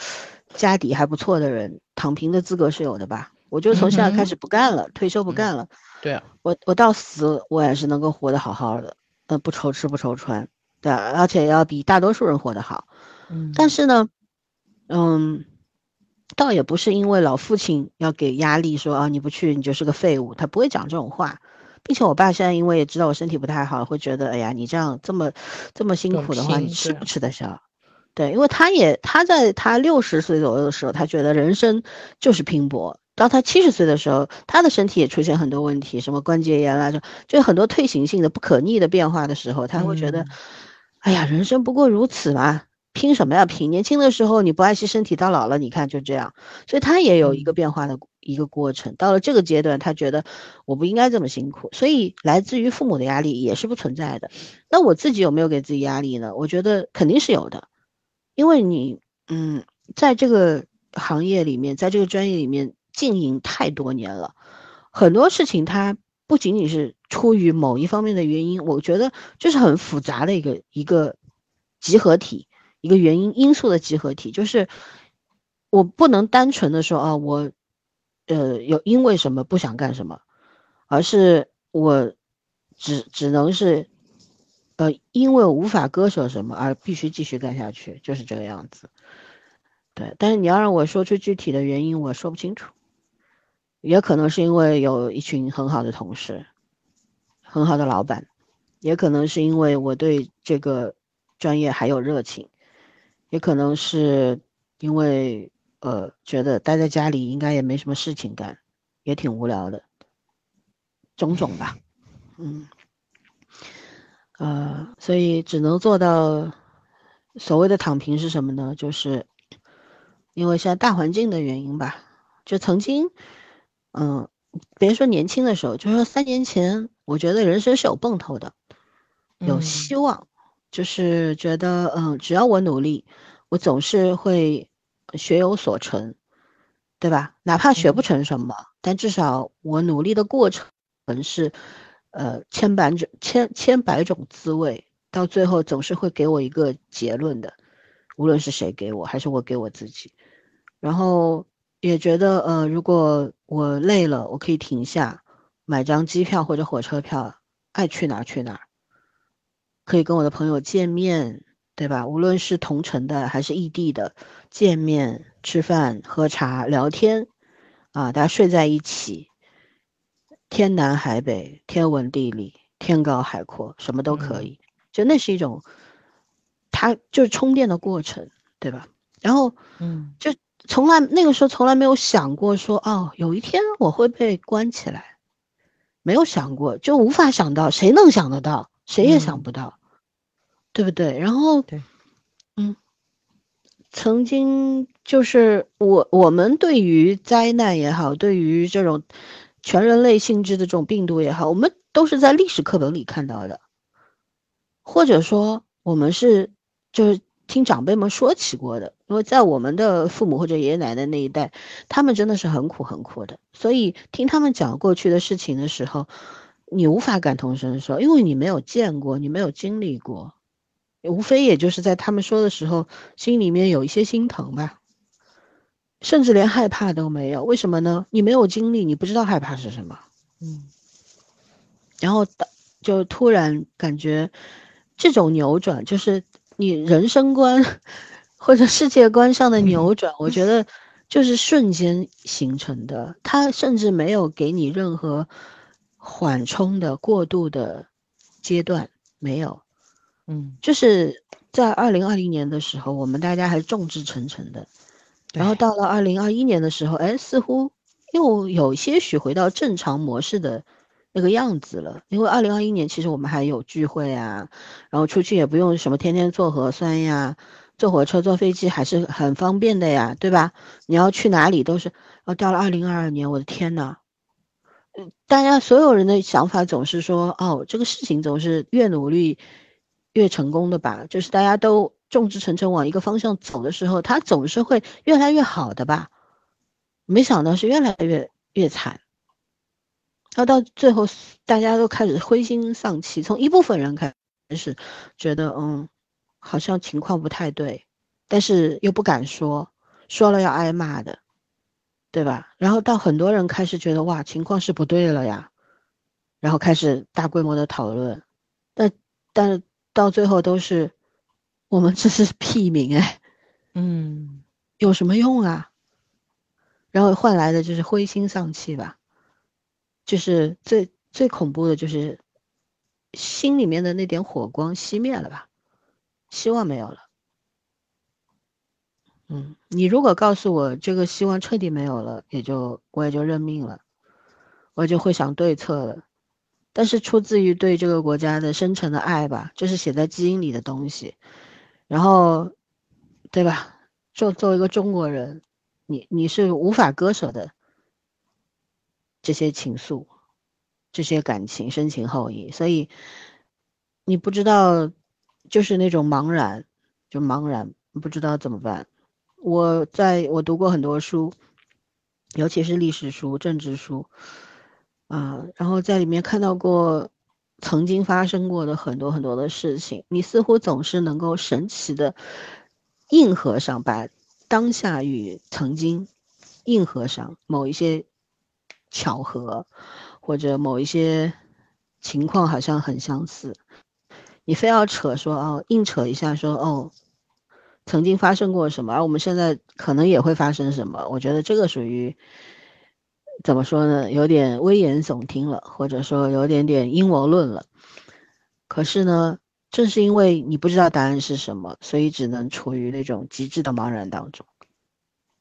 家底还不错的人，躺平的资格是有的吧？我就从现在开始不干了，退休不干了。对啊，我我到死我也是能够活得好好的，呃，不愁吃不愁穿，对，而且要比大多数人活得好。嗯，但是呢，嗯，倒也不是因为老父亲要给压力说啊你不去你就是个废物，他不会讲这种话，并且我爸现在因为也知道我身体不太好，会觉得哎呀你这样这么这么辛苦的话，你吃不吃得消？对，因为他也他在他六十岁左右的时候，他觉得人生就是拼搏。当他七十岁的时候，他的身体也出现很多问题，什么关节炎啦，就就很多退行性的不可逆的变化的时候，他会觉得，哎呀，人生不过如此嘛，拼什么呀拼？年轻的时候你不爱惜身体，到老了你看就这样，所以他也有一个变化的一个过程。到了这个阶段，他觉得我不应该这么辛苦，所以来自于父母的压力也是不存在的。那我自己有没有给自己压力呢？我觉得肯定是有的，因为你，嗯，在这个行业里面，在这个专业里面。经营太多年了，很多事情它不仅仅是出于某一方面的原因，我觉得就是很复杂的一个一个集合体，一个原因因素的集合体。就是我不能单纯的说啊，我呃有因为什么不想干什么，而是我只只能是呃因为无法割舍什么而必须继续干下去，就是这个样子。对，但是你要让我说出具体的原因，我说不清楚。也可能是因为有一群很好的同事，很好的老板，也可能是因为我对这个专业还有热情，也可能是因为呃觉得待在家里应该也没什么事情干，也挺无聊的，种种吧，嗯，呃，所以只能做到所谓的躺平是什么呢？就是因为现在大环境的原因吧，就曾经。嗯，别说年轻的时候，就说三年前，我觉得人生是有奔头的，有希望，就是觉得，嗯，只要我努力，我总是会学有所成，对吧？哪怕学不成什么，但至少我努力的过程是，呃，千百种千千百种滋味，到最后总是会给我一个结论的，无论是谁给我，还是我给我自己，然后。也觉得，呃，如果我累了，我可以停下，买张机票或者火车票，爱去哪儿去哪儿，可以跟我的朋友见面，对吧？无论是同城的还是异地的，见面、吃饭、喝茶、聊天，啊，大家睡在一起，天南海北，天文地理，天高海阔，什么都可以，就那是一种，它就是充电的过程，对吧？然后，嗯，就。从来那个时候从来没有想过说哦，有一天我会被关起来，没有想过，就无法想到，谁能想得到？谁也想不到，对不对？然后，对，嗯，曾经就是我我们对于灾难也好，对于这种全人类性质的这种病毒也好，我们都是在历史课本里看到的，或者说我们是就是。听长辈们说起过的，因为在我们的父母或者爷爷奶奶那一代，他们真的是很苦很苦的，所以听他们讲过去的事情的时候，你无法感同身受，因为你没有见过，你没有经历过，无非也就是在他们说的时候，心里面有一些心疼吧，甚至连害怕都没有。为什么呢？你没有经历，你不知道害怕是什么。嗯，然后就突然感觉这种扭转就是。你人生观或者世界观上的扭转，我觉得就是瞬间形成的。它甚至没有给你任何缓冲的过渡的阶段，没有。嗯，就是在二零二零年的时候，我们大家还众志成城的，然后到了二零二一年的时候，哎，似乎又有些许回到正常模式的那个样子了。因为二零二一年其实我们还有聚会啊，然后出去也不用什么天天做核酸呀，坐火车坐飞机还是很方便的呀，对吧？你要去哪里都是。哦，到了二零二二年，我的天呐！嗯，大家所有人的想法总是说，哦，这个事情总是越努力越成功的吧？就是大家都众志成城往一个方向走的时候，它总是会越来越好的吧？没想到是越来越越惨，然后到最后大家都开始灰心丧气，从一部分人开始觉得，嗯，好像情况不太对，但是又不敢说，说了要挨骂的。对吧？然后到很多人开始觉得哇，情况是不对了呀，然后开始大规模的讨论，但但是到最后都是我们这是屁民哎，嗯，有什么用啊？然后换来的就是灰心丧气吧，就是最最恐怖的就是心里面的那点火光熄灭了吧，希望没有了。嗯，你如果告诉我这个希望彻底没有了，也就我也就认命了，我就会想对策了。但是出自于对这个国家的深沉的爱吧，这是写在基因里的东西。然后，对吧？作作为一个中国人，你你是无法割舍的这些情愫，这些感情深情厚谊，所以你不知道，就是那种茫然，就茫然，不知道怎么办。我在我读过很多书，尤其是历史书、政治书，啊，然后在里面看到过曾经发生过的很多很多的事情。你似乎总是能够神奇的硬合上，把当下与曾经硬合上某一些巧合，或者某一些情况好像很相似，你非要扯说哦，硬扯一下说哦。曾经发生过什么，而我们现在可能也会发生什么？我觉得这个属于怎么说呢？有点危言耸听了，或者说有点点阴谋论了。可是呢，正是因为你不知道答案是什么，所以只能处于那种极致的茫然当中。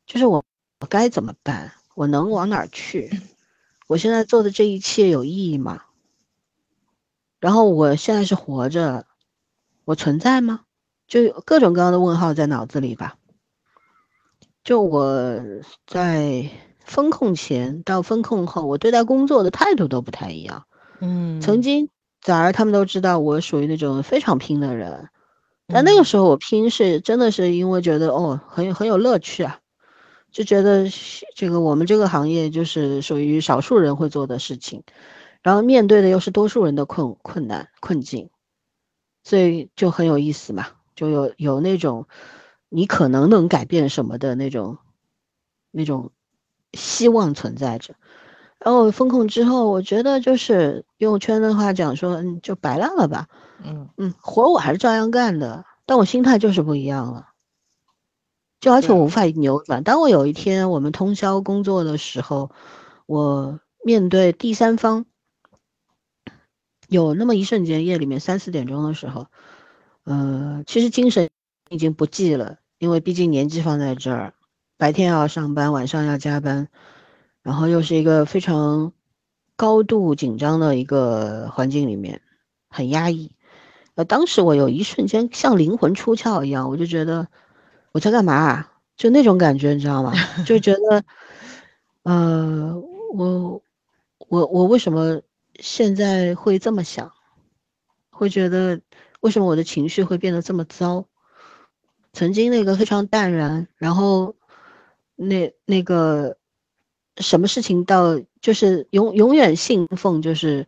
就是我，我该怎么办？我能往哪儿去？我现在做的这一切有意义吗？然后我现在是活着，我存在吗？就有各种各样的问号在脑子里吧。就我在风控前到风控后，我对待工作的态度都不太一样。嗯，曾经早儿他们都知道我属于那种非常拼的人，但那个时候我拼是真的是因为觉得哦很有很有乐趣啊，就觉得这个我们这个行业就是属于少数人会做的事情，然后面对的又是多数人的困困难困境，所以就很有意思嘛。就有有那种，你可能能改变什么的那种，那种希望存在着。然后风控之后，我觉得就是用圈的话讲说，嗯，就白烂了吧。嗯嗯，活我还是照样干的，但我心态就是不一样了。就而且我无法扭转。当我有一天我们通宵工作的时候，我面对第三方，有那么一瞬间，夜里面三四点钟的时候。呃，其实精神已经不济了，因为毕竟年纪放在这儿，白天要上班，晚上要加班，然后又是一个非常高度紧张的一个环境里面，很压抑。呃，当时我有一瞬间像灵魂出窍一样，我就觉得我在干嘛？就那种感觉，你知道吗？就觉得，呃，我我我为什么现在会这么想？会觉得。为什么我的情绪会变得这么糟？曾经那个非常淡然，然后那那个什么事情到就是永永远信奉就是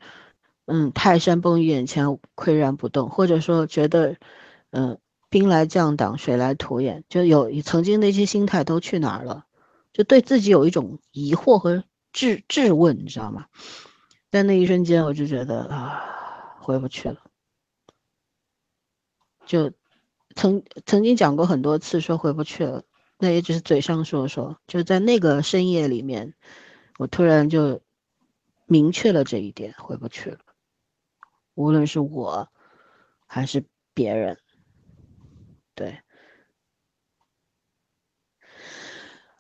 嗯泰山崩于眼前岿然不动，或者说觉得嗯兵来将挡水来土掩，就有曾经那些心态都去哪儿了？就对自己有一种疑惑和质质问，你知道吗？在那一瞬间，我就觉得啊回不去了。就曾曾经讲过很多次，说回不去了，那也只是嘴上说说。就在那个深夜里面，我突然就明确了这一点，回不去了。无论是我还是别人，对，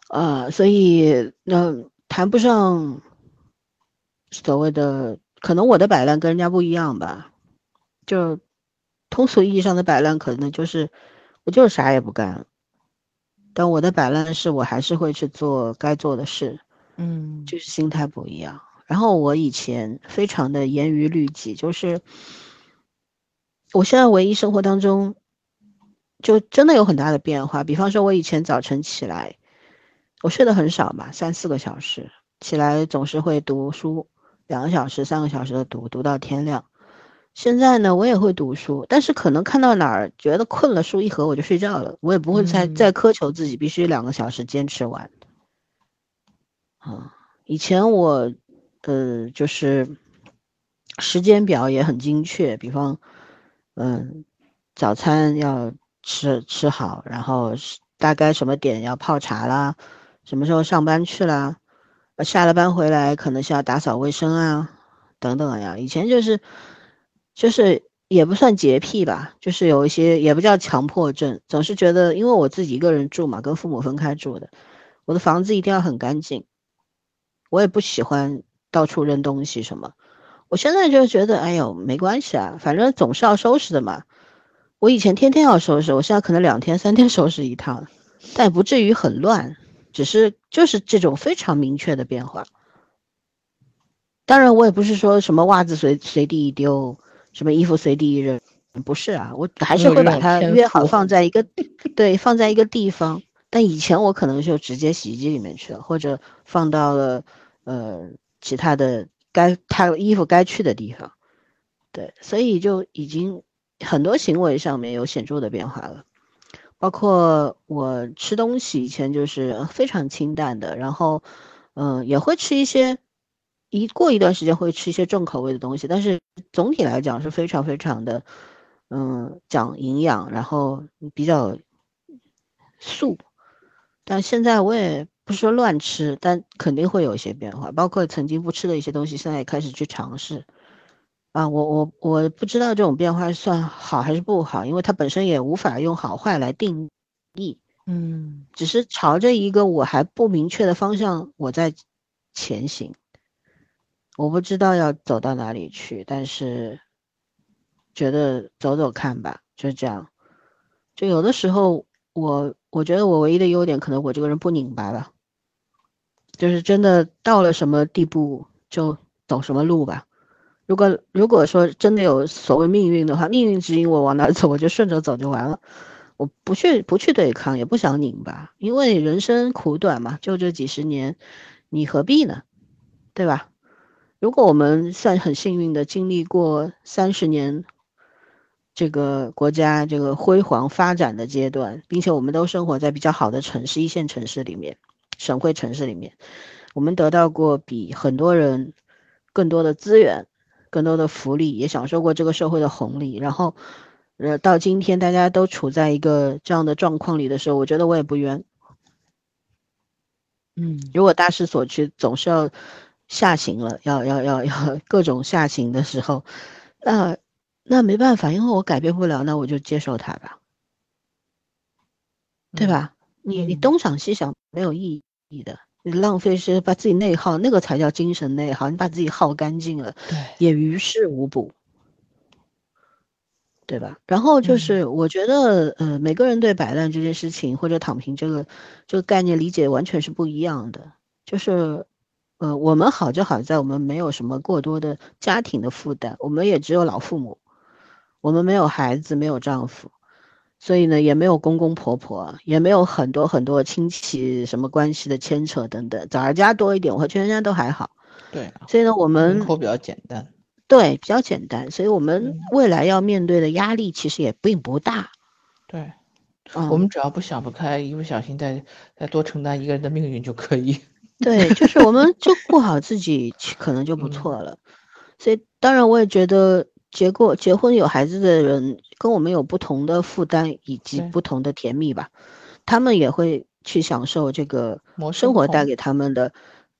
啊，所以那谈不上所谓的，可能我的摆烂跟人家不一样吧。就通俗意义上的摆烂，可能就是我就是啥也不干。但我的摆烂是我还是会去做该做的事，嗯，就是心态不一样。然后我以前非常的严于律己，就是我现在唯一生活当中就真的有很大的变化。比方说，我以前早晨起来，我睡得很少嘛，三四个小时，起来总是会读书，两个小时、三个小时的读，读到天亮。现在呢，我也会读书，但是可能看到哪儿觉得困了，书一合我就睡觉了，我也不会再再苛求自己必须两个小时坚持完。啊，以前我，呃，就是时间表也很精确，比方，嗯，早餐要吃吃好，然后大概什么点要泡茶啦，什么时候上班去啦，下了班回来可能是要打扫卫生啊，等等呀，以前就是。就是也不算洁癖吧，就是有一些也不叫强迫症，总是觉得因为我自己一个人住嘛，跟父母分开住的，我的房子一定要很干净，我也不喜欢到处扔东西什么。我现在就觉得，哎呦，没关系啊，反正总是要收拾的嘛。我以前天天要收拾，我现在可能两天三天 收拾一趟，但也不至于很乱，只是就是这种非常明确的变化。当然，我也不是说什么袜子随随地一丢。什么衣服随地一扔？不是啊，我还是会把它约好放在一个，对，放在一个地方。但以前我可能就直接洗衣机里面去了，或者放到了呃其他的该他衣服该去的地方。对，所以就已经很多行为上面有显著的变化了，包括我吃东西以前就是非常清淡的，然后嗯也会吃一些。一过一段时间会吃一些重口味的东西，但是总体来讲是非常非常的，嗯，讲营养，然后比较素。但现在我也不是说乱吃，但肯定会有一些变化，包括曾经不吃的一些东西，现在也开始去尝试。啊，我我我不知道这种变化算好还是不好，因为它本身也无法用好坏来定义。嗯，只是朝着一个我还不明确的方向我在前行。我不知道要走到哪里去，但是觉得走走看吧，就是这样。就有的时候，我我觉得我唯一的优点，可能我这个人不拧巴吧，就是真的到了什么地步就走什么路吧。如果如果说真的有所谓命运的话，命运指引我往哪走，我就顺着走就完了。我不去不去对抗，也不想拧巴，因为人生苦短嘛，就这几十年，你何必呢？对吧？如果我们算很幸运的经历过三十年这个国家这个辉煌发展的阶段，并且我们都生活在比较好的城市、一线城市里面、省会城市里面，我们得到过比很多人更多的资源、更多的福利，也享受过这个社会的红利。然后，呃，到今天大家都处在一个这样的状况里的时候，我觉得我也不冤。嗯，如果大势所趋，总是要。下行了，要要要要各种下行的时候，那那没办法，因为我改变不了，那我就接受它吧，对吧？你你东想西想没有意义的，你浪费是把自己内耗，那个才叫精神内耗，你把自己耗干净了，对，也于事无补，对吧？然后就是我觉得，呃，每个人对摆烂这件事情或者躺平这个这个概念理解完全是不一样的，就是。呃，我们好就好在我们没有什么过多的家庭的负担，我们也只有老父母，我们没有孩子，没有丈夫，所以呢，也没有公公婆婆，也没有很多很多亲戚什么关系的牵扯等等。早儿家多一点，我和全家都还好。对，所以呢，我们人口比较简单。对，比较简单，所以我们未来要面对的压力其实也并不大。对，我们只要不想不开，一不小心再再多承担一个人的命运就可以。对，就是我们就顾好自己，可能就不错了。所以，当然我也觉得结过结婚有孩子的人跟我们有不同的负担以及不同的甜蜜吧。他们也会去享受这个生活带给他们的。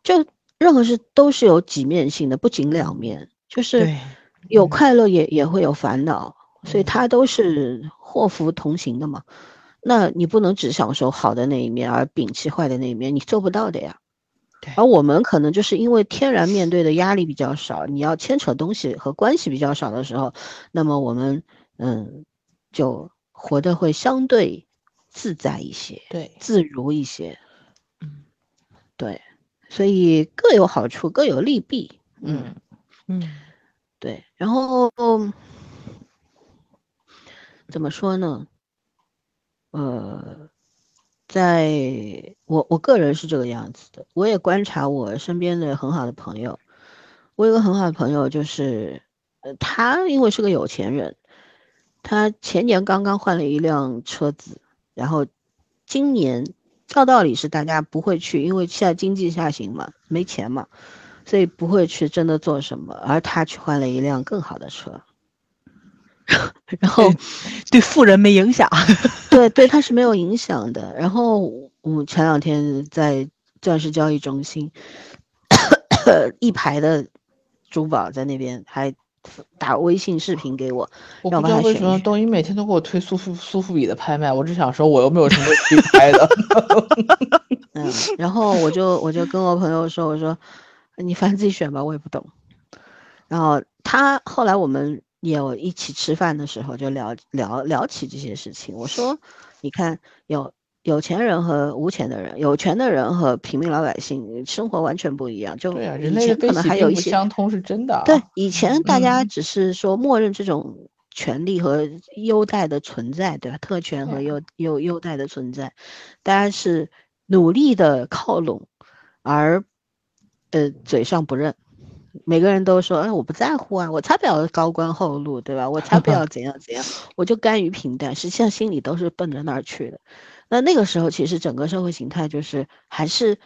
就任何事都是有几面性的，不仅两面。就是有快乐也也会有烦恼，所以它都是祸福同行的嘛。那你不能只享受好的那一面而摒弃坏的那一面，你做不到的呀。而我们可能就是因为天然面对的压力比较少，你要牵扯东西和关系比较少的时候，那么我们嗯就活得会相对自在一些，对，自如一些，嗯。对，所以各有好处，各有利弊，嗯嗯。对，然后怎么说呢？呃，在我我个人是这个样子的，我也观察我身边的很好的朋友，我有个很好的朋友，就是呃，他因为是个有钱人，他前年刚刚换了一辆车子，然后今年照道理是大家不会去，因为现在经济下行嘛，没钱嘛，所以不会去真的做什么，而他去换了一辆更好的车，然后对富人没影响。对对，他是没有影响的。然后我前两天在钻石交易中心，一排的珠宝在那边还打微信视频给我，我让不知道为什么我帮他选一选。抖音每天都给我推苏富苏富比的拍卖，我只想说我又没有什么可以拍的。嗯，然后我就我就跟我朋友说，我说你反正自己选吧，我也不懂。然后他后来我们也有一起吃饭的时候就聊聊聊起这些事情。我说，你看有有钱人和无钱的人，有权的人和平民老百姓生活完全不一样。就对啊，人类可能还有一些相通是真的啊。对，以前大家嗯只是说默认这种权利和优待的存在，对吧？特权和对优优优待的存在，大家是努力的靠拢，而呃嘴上不认。每个人都说，哎，我不在乎啊，我才不要高官厚禄，对吧？我才不要 怎样怎样，我就甘于平淡。实际上心里都是奔着那儿去的。那那个时候，其实整个社会形态就是还是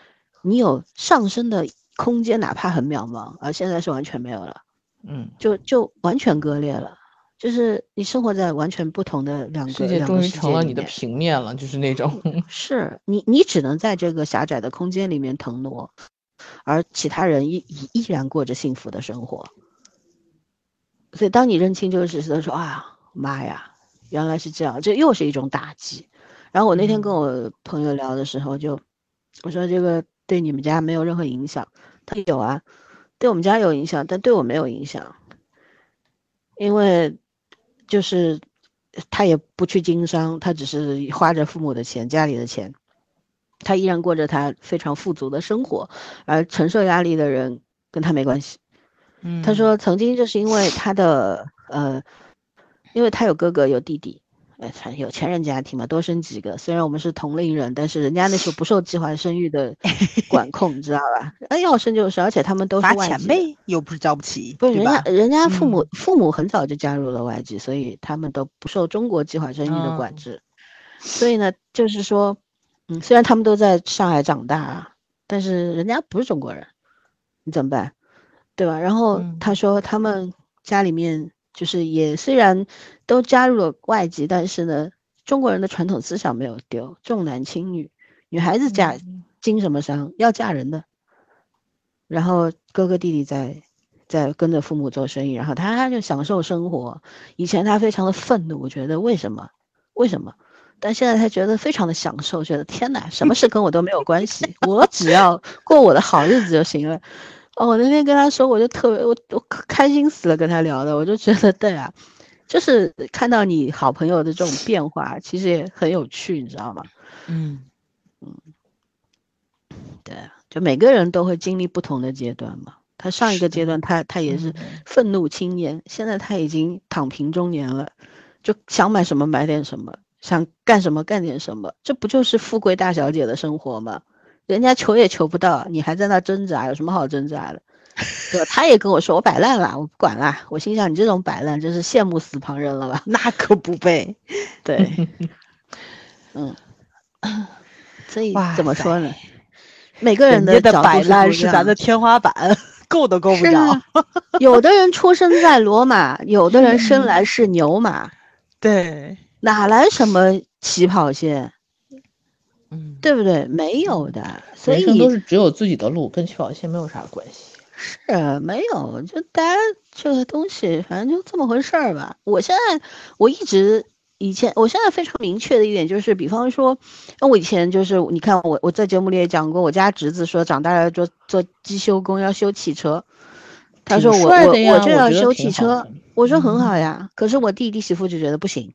你有上升的空间，哪怕很渺茫，而现在是完全没有了。嗯，就就完全割裂了，就是你生活在完全不同的两个世界终于成了你的平面了，就是那种。是你你只能在这个狭窄的空间里面腾挪，而其他人依依依然过着幸福的生活。所以当你认清这个事实的时候，啊，妈呀，原来是这样，这又是一种打击。然后我那天跟我朋友聊的时候就，我说这个对你们家没有任何影响，他有啊，对我们家有影响，但对我没有影响，因为就是他也不去经商，他只是花着父母的钱、家里的钱，他依然过着他非常富足的生活，而承受压力的人跟他没关系。嗯他说曾经就是因为他的呃，因为他有哥哥有弟弟，有钱人家庭嘛，多生几个。虽然我们是同龄人，但是人家那时候不受计划生育的 管控，你知道吧？哎，要生就生，而且他们都是外籍又不是交不起，不是人家，人家父母、嗯父母很早就加入了外籍，所以他们都不受中国计划生育的管哦制。所以呢，就是说，嗯，虽然他们都在上海长大啊，但是人家不是中国人，你怎么办？对吧？然后嗯他说他们家里面就是也虽然都加入了外籍，但是呢，中国人的传统思想没有丢，重男轻女，女孩子嫁嗯经什么商？要嫁人的。然后哥哥弟弟在在跟着父母做生意，然后他就享受生活。以前他非常的愤怒，我觉得为什么？为什么？但现在他觉得非常的享受，觉得天哪，什么事 跟我都没有关系，我只要过我的好日子就行了。哦，我那天跟他说，我就特别我我开心死了，跟他聊的，我就觉得对啊，就是看到你好朋友的这种变化，其实也很有趣，你知道吗？嗯嗯对啊，就每个人都会经历不同的阶段嘛。他上一个阶段他他也是嗯愤怒青年，现在他已经躺平中年了，就想买什么买点什么，想干什么干点什么，这不就是富贵大小姐的生活吗？人家求也求不到，你还在那挣扎，有什么好挣扎的？对吧？他也跟我说我摆烂了，我不管了。我心想你这种摆烂真是羡慕死旁人了吧？那可不呗。对，嗯，所以哇怎么说呢？每个人的角度是摆烂是咱的天花板，够都够不是着啊。有的人出生在罗马，有的人生来是牛马，对，哪来什么起跑线？嗯，对不对？没有的，所人生都以是只有自己的路，跟起跑线没有啥关系。是没有，就大家这个东西，反正就这么回事儿吧。我现在我一直以前，我现在非常明确的一点就是，比方说，那我以前就是，你看我我在节目里也讲过，我家侄子说长大了做做机修工，要修汽车。他说我我我就要修汽车，我说很好呀。可是我弟弟媳妇就觉得不行。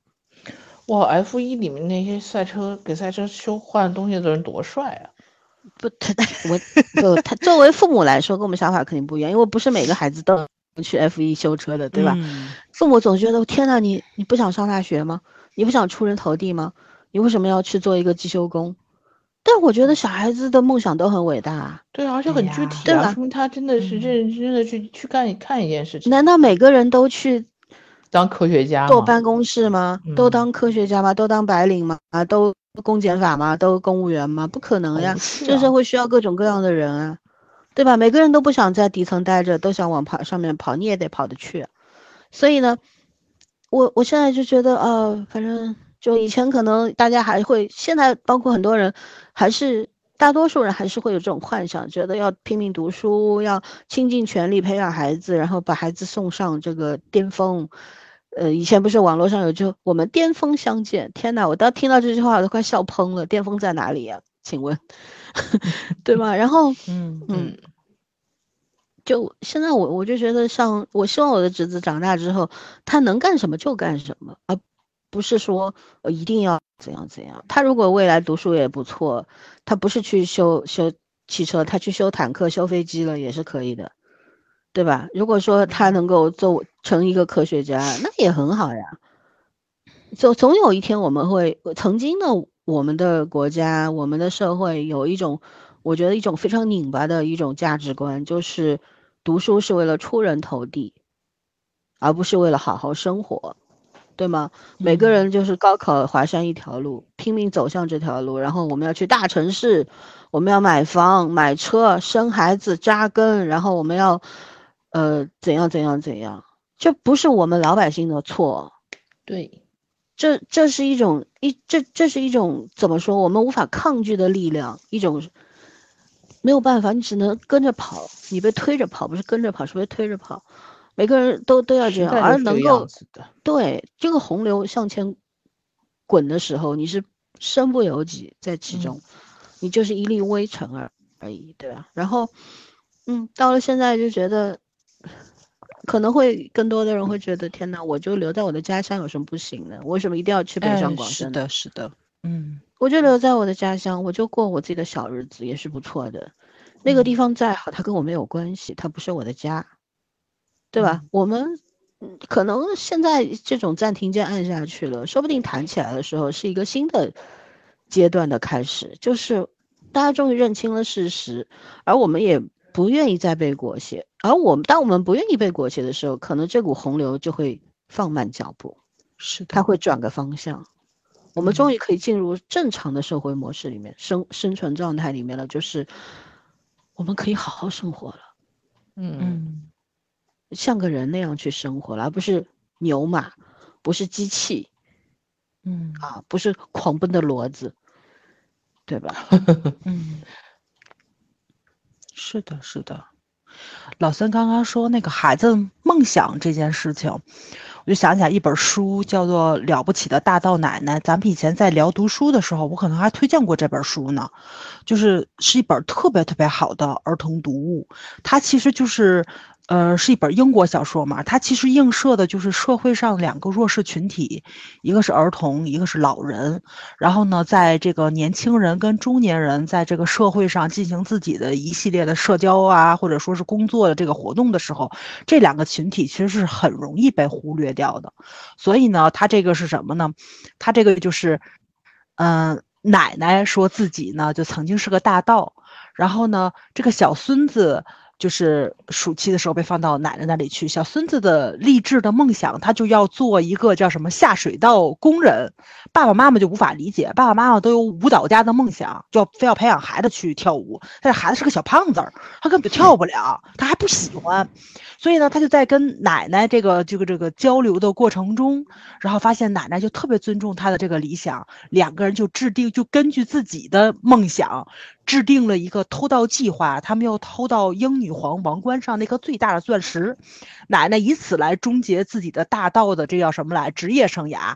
哇，F 一里面那些赛车给赛车修换东西的人多帅啊！不，他我不他作为父母来说，跟我们想法肯定不一样，因为不是每个孩子都去 F 一修车的，对吧？父母总觉得天呐，你你不想上大学吗？你不想出人头地吗？你为什么要去做一个机修工？但我觉得小孩子的梦想都很伟大，啊对，而且很具体，对吧？说明他真的是认真的去去干看一件事情。难道每个人都去当科学家、坐办公室吗？都当科学家吗？都当白领吗？啊，都公检法吗？都公务员吗？不可能呀！这社会需要各种各样的人啊，对吧？每个人都不想在底层待着，都想往跑上面跑，你也得跑得去。所以呢？我我现在就觉得，呃，反正就以前可能大家还会，现在包括很多人，还是大多数人还是会有这种幻想，觉得要拼命读书，要倾尽全力培养孩子，然后把孩子送上这个巅峰。呃，以前不是网络上有就我们巅峰相见，天呐，我当听到这句话我都快笑喷了。巅峰在哪里呀？请问，对吧？然后，嗯嗯。就现在我我就觉得，像我希望我的侄子长大之后，他能干什么就干什么，而不是说呃一定要怎样怎样。他如果未来读书也不错，他不是去修修汽车，他去修坦克、修飞机了也是可以的，对吧？如果说他能够做成一个科学家，那也很好呀。就总有一天我们会，曾经的我们的国家、我们的社会有一种，我觉得一种非常拧巴的一种价值观，就是。读书是为了出人头地，而不是为了好好生活，对吗？每个人就是高考华山一条路，拼命走向这条路。然后我们要去大城市，我们要买房、买车、生孩子、扎根。然后我们要，呃，怎样怎样怎样？这不是我们老百姓的错，对，这这是一种一这这是一种怎么说？我们无法抗拒的力量，一种。没有办法，你只能跟着跑，你被推着跑，不是跟着跑，是被推着跑。每个人都都要这样，而能够对这个洪流向前滚的时候，你是身不由己在其中，你就是一粒微尘而而已，对吧？然后，嗯，到了现在就觉得，可能会更多的人会觉得，天哪，我就留在我的家乡有什么不行呢？为什么一定要去北上广深？是的，是的，嗯。我就留在我的家乡，我就过我自己的小日子，也是不错的。那个地方再好，它跟我没有关系，它不是我的家，对吧？我们可能现在这种暂停键按下去了，说不定弹起来的时候是一个新的阶段的开始，就是大家终于认清了事实，而我们也不愿意再被裹挟。而我们当我们不愿意被裹挟的时候，可能这股洪流就会放慢脚步，是它会转个方向。我们终于可以进入正常的社会模式里面，生生存状态里面了，就是我们可以好好生活了，嗯，像个人那样去生活了，而不是牛马，不是机器，嗯。啊，不是狂奔的骡子，对吧？嗯，是的，是的。老孙刚刚说那个孩子梦想这件事情。我就想起来一本书，叫做《了不起的大道奶奶》。咱们以前在聊读书的时候，我可能还推荐过这本书呢。就是是一本特别特别好的儿童读物，它其实就是。呃，是一本英国小说嘛，它其实映射的就是社会上两个弱势群体，一个是儿童，一个是老人。然后呢，在这个年轻人跟中年人在这个社会上进行自己的一系列的社交啊，或者说是工作的这个活动的时候，这两个群体其实是很容易被忽略掉的。所以呢，他这个是什么呢？他这个就是，嗯，奶奶说自己呢就曾经是个大盗，然后呢，这个小孙子。就是暑期的时候被放到奶奶那里去，小孙子的励志的梦想，他就要做一个叫什么下水道工人。爸爸妈妈就无法理解，爸爸妈妈都有舞蹈家的梦想，就要非要培养孩子去跳舞，但是孩子是个小胖子，他根本就跳不了，他还不喜欢。所以呢，他就在跟奶奶这个这个这个交流的过程中，然后发现奶奶就特别尊重他的这个理想，两个人就制定就根据自己的梦想制定了一个偷盗计划，他们要偷到英女皇王冠上那颗最大的钻石。奶奶以此来终结自己的大盗的这叫什么来职业生涯。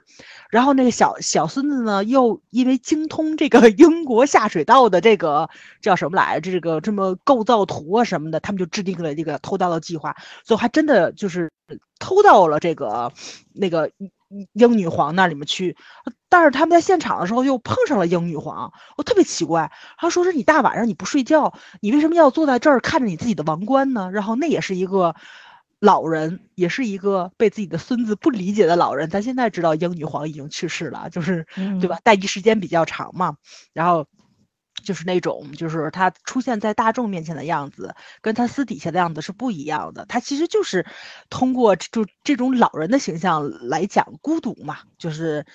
然后那个小小孙子呢，又因为精通这个 英国下水道的这个叫什么来这个这么构造图啊什么的，他们就制定了这个偷盗的计划，最后还真的就是偷到了这个那个英女皇那里面去。但是他们在现场的时候又碰上了英女皇，我特别奇怪，他说是你大晚上你不睡觉，你为什么要坐在这儿看着你自己的王冠呢？然后那也是一个老人，也是一个被自己的孙子不理解的老人。咱现在知道英女皇已经去世了，就是对吧？待机时间比较长嘛，然后。就是那种，就是他出现在大众面前的样子，跟他私底下的样子是不一样的。他其实就是通过就这种老人的形象来讲孤独嘛，就是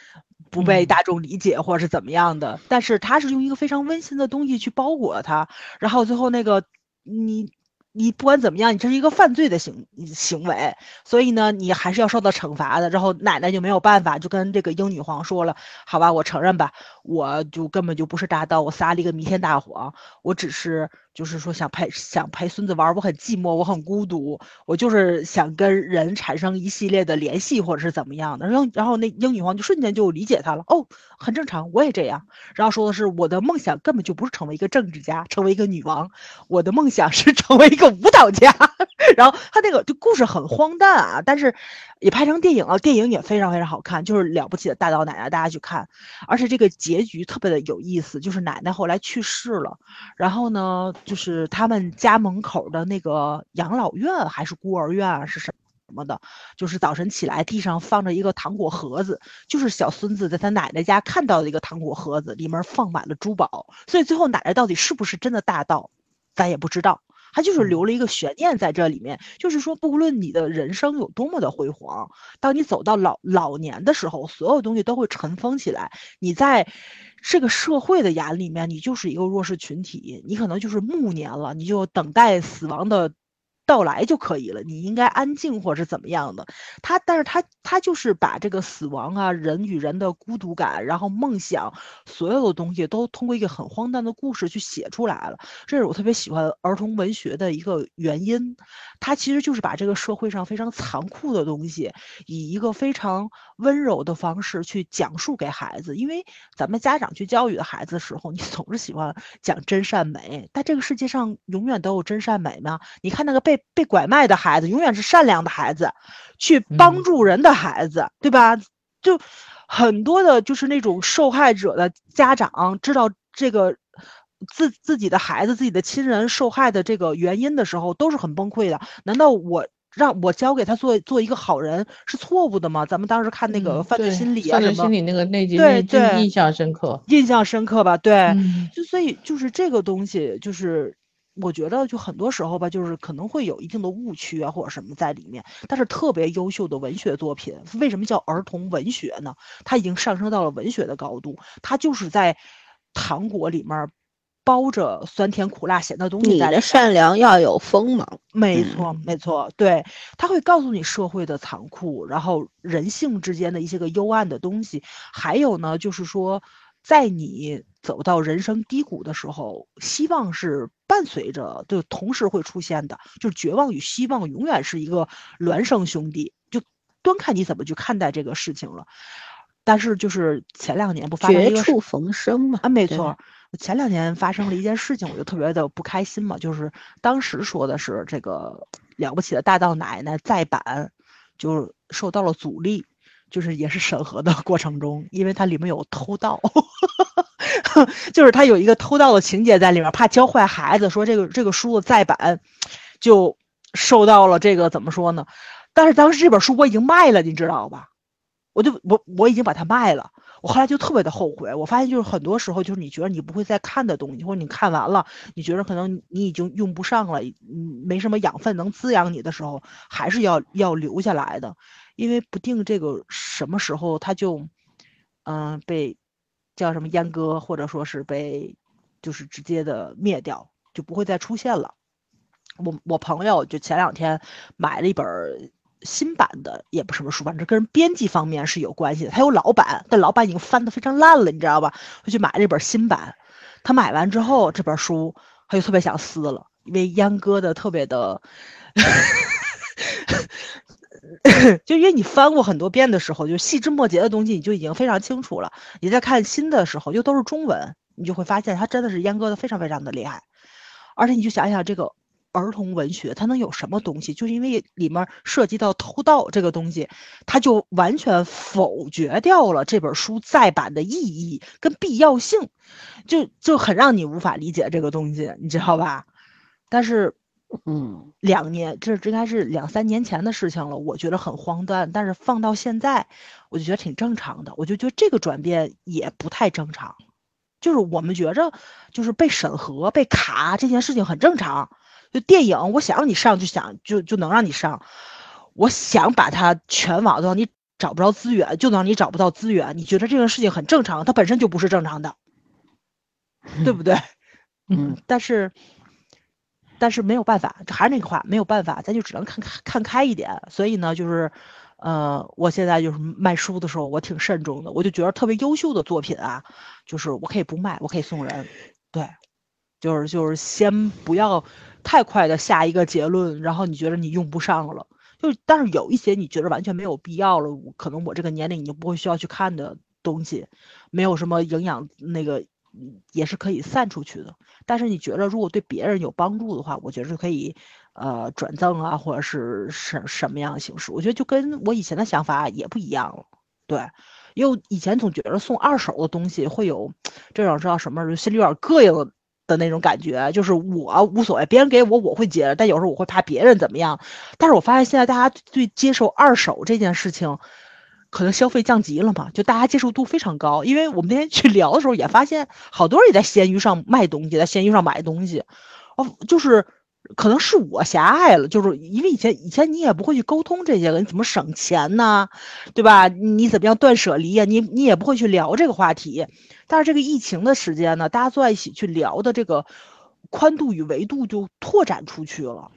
不被大众理解或者是怎么样的。但是他是用一个非常温馨的东西去包裹他，然后最后那个你。你不管怎么样，你这是一个犯罪的行行为，所以呢，你还是要受到惩罚的。然后奶奶就没有办法，就跟这个英女皇说了：“好吧，我承认吧，我就根本就不是大盗，我撒了一个弥天大谎，我只是。”就是说想陪想陪孙子玩，我很寂寞，我很孤独，我就是想跟人产生一系列的联系，或者是怎么样的。然后然后那英女皇就瞬间就理解他了，哦，很正常，我也这样。然后说的是我的梦想根本就不是成为一个政治家，成为一个女王，我的梦想是成为一个舞蹈家。然后他那个就故事很荒诞啊，但是。也拍成电影了，电影也非常非常好看，就是了不起的大刀奶奶，大家去看。而且这个结局特别的有意思，就是奶奶后来去世了，然后呢，就是他们家门口的那个养老院还是孤儿院啊，是什么的，就是早晨起来地上放着一个糖果盒子，就是小孙子在他奶奶家看到的一个糖果盒子，里面放满了珠宝。所以最后奶奶到底是不是真的大盗，咱也不知道。他就是留了一个悬念在这里面，就是说，不论你的人生有多么的辉煌，当你走到老老年的时候，所有东西都会尘封起来。你在这个社会的眼里面，你就是一个弱势群体，你可能就是暮年了，你就等待死亡的。到来就可以了，你应该安静或是怎么样的？他，但是他，他就是把这个死亡啊，人与人的孤独感，然后梦想，所有的东西都通过一个很荒诞的故事去写出来了。这是我特别喜欢儿童文学的一个原因。他其实就是把这个社会上非常残酷的东西，以一个非常温柔的方式去讲述给孩子。因为咱们家长去教育孩子的时候，你总是喜欢讲真善美，但这个世界上永远都有真善美吗？你看那个被。被被拐卖的孩子永远是善良的孩子，去帮助人的孩子，对吧？就很多的，就是那种受害者的家长知道这个自自己的孩子、自己的亲人受害的这个原因的时候，都是很崩溃的。难道我让我教给他做做一个好人是错误的吗？咱们当时看那个犯罪心理啊什么，犯罪心理那个那集，对对，印象深刻，印象深刻吧？对，就所以就是这个东西就是。我觉得就很多时候吧，就是可能会有一定的误区啊，或者什么在里面。但是特别优秀的文学作品，为什么叫儿童文学呢？它已经上升到了文学的高度，它就是在糖果里面包着酸甜苦辣咸的东西。你的善良要有锋芒，没错，没错，对，他会告诉你社会的残酷，然后人性之间的一些个幽暗的东西，还有呢，就是说。在你走到人生低谷的时候，希望是伴随着，就同时会出现的，就是绝望与希望永远是一个孪生兄弟，就端看你怎么去看待这个事情了。但是就是前两年不发生绝处逢生嘛？啊，没错，前两年发生了一件事情，我就特别的不开心嘛。就是当时说的是这个了不起的大道奶奶再版，就受到了阻力。就是也是审核的过程中，因为它里面有偷盗，就是它有一个偷盗的情节在里面，怕教坏孩子，说这个这个书的再版就受到了这个怎么说呢？但是当时这本书我已经卖了，你知道吧？我就我我已经把它卖了，我后来就特别的后悔。我发现就是很多时候就是你觉得你不会再看的东西，或者你看完了，你觉得可能你已经用不上了，没什么养分能滋养你的时候，还是要要留下来的。因为不定这个什么时候他就，嗯，被叫什么阉割，或者说是被就是直接的灭掉，就不会再出现了。我我朋友就前两天买了一本新版的，也不什么书，反正跟编辑方面是有关系的。他有老版，但老版已经翻得非常烂了，你知道吧？他去买了一本新版。他买完之后这本书他就特别想撕了，因为阉割的特别的，就因为你翻过很多遍的时候，就细枝末节的东西你就已经非常清楚了。你在看新的时候又都是中文，你就会发现它真的是阉割的非常非常的厉害。而且你就想想这个儿童文学，它能有什么东西？就是因为里面涉及到偷盗这个东西，它就完全否决掉了这本书再版的意义跟必要性，就就很让你无法理解这个东西，你知道吧？但是，嗯，两年这这应该是两三年前的事情了，我觉得很荒诞。但是放到现在，我就觉得挺正常的。我就觉得这个转变也不太正常。就是我们觉着，就是被审核、被卡这件事情很正常。就电影，我想让你上就想就就能让你上，我想把它全网都让你找不着资源，就能让你找不到资源。你觉得这个事情很正常，它本身就不是正常的，对不对？嗯，但是但是没有办法，还是那个话，没有办法，咱就只能看看开一点。所以呢，就是呃，我现在就是卖书的时候，我挺慎重的，我就觉得特别优秀的作品啊，就是我可以不卖，我可以送人，对，就是就是先不要太快的下一个结论，然后你觉得你用不上了，就但是有一些你觉得完全没有必要了，可能我这个年龄你就不会需要去看的东西，没有什么营养，那个也是可以散出去的。但是你觉得如果对别人有帮助的话，我觉得可以，呃，转赠啊，或者是什什么样的形式，我觉得就跟我以前的想法也不一样了，对。因为以前总觉得送二手的东西会有这种知道什么，心里有点膈应的那种感觉。就是我无所谓，别人给我我会接，但有时候我会怕别人怎么样。但是我发现现在大家对接受二手这件事情，可能消费降级了嘛，就大家接受度非常高。因为我们那天去聊的时候也发现，好多人也在闲鱼上卖东西，在闲鱼上买东西，哦，就是。可能是我狭隘了，就是因为以前以前你也不会去沟通这些个，你怎么省钱呢？对吧？你怎么样断舍离呀？你你也不会去聊这个话题。但是这个疫情的时间呢，大家坐在一起去聊的这个宽度与维度就拓展出去了。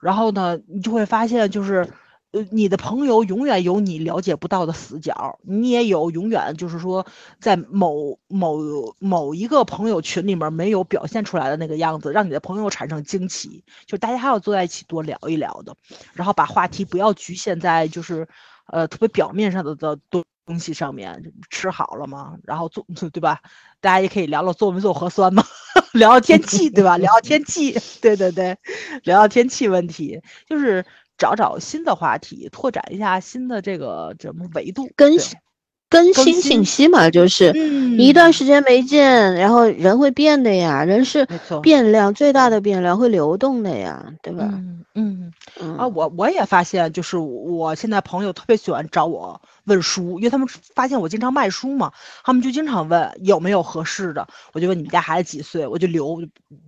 然后呢，你就会发现就是。呃，你的朋友永远有你了解不到的死角，你也有永远就是说，在某某某一个朋友群里面没有表现出来的那个样子，让你的朋友产生惊奇。就大家还要坐在一起多聊一聊的，然后把话题不要局限在就是，呃，特别表面上的的东东西上面。吃好了吗？然后做 对吧？大家也可以聊聊做没做核酸嘛，聊聊天气对吧？聊聊天气，对对对，聊聊天气问题，就是。找找新的话题，拓展一下新的这个什么维度，更新更新信息嘛，就是你一段时间没见，然后人会变的呀，人是变量最大的变量，会流动的呀，对吧？嗯嗯啊，我我也发现，就是我现在朋友特别喜欢找我问书，因为他们发现我经常卖书嘛，他们就经常问有没有合适的，我就问你们家孩子几岁，我就留，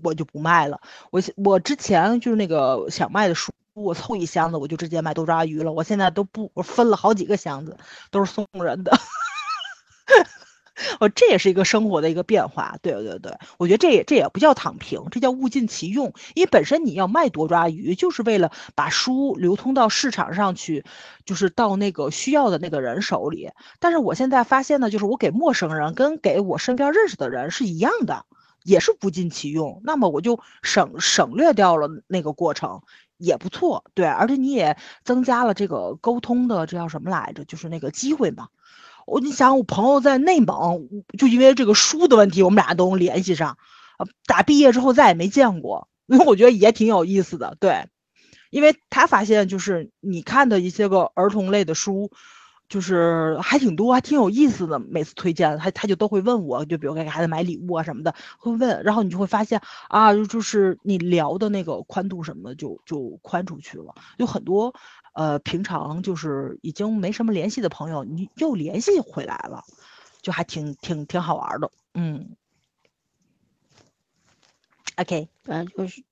我就不卖了。我我之前就是那个想卖的书。我凑一箱子，我就直接卖多抓鱼了。我现在都不，我分了好几个箱子，都是送人的。我这也是一个生活的一个变化，对对对，我觉得这也这也不叫躺平，这叫物尽其用。因为本身你要卖多抓鱼，就是为了把书流通到市场上去，就是到那个需要的那个人手里。但是我现在发现呢，就是我给陌生人跟给我身边认识的人是一样的，也是物尽其用。那么我就省省略掉了那个过程。也不错，对，而且你也增加了这个沟通的，这叫什么来着？就是那个机会嘛。我你想，我朋友在内蒙，就因为这个书的问题，我们俩都能联系上。啊，打毕业之后再也没见过，因为我觉得也挺有意思的，对，因为他发现就是你看的一些个儿童类的书。就是还挺多，还挺有意思的。每次推荐他，他就都会问我，就比如给孩子买礼物啊什么的，会问。然后你就会发现啊，就是你聊的那个宽度什么的，就就宽出去了。有很多呃，平常就是已经没什么联系的朋友，你又联系回来了，就还挺挺挺好玩的。嗯，OK，反正就是，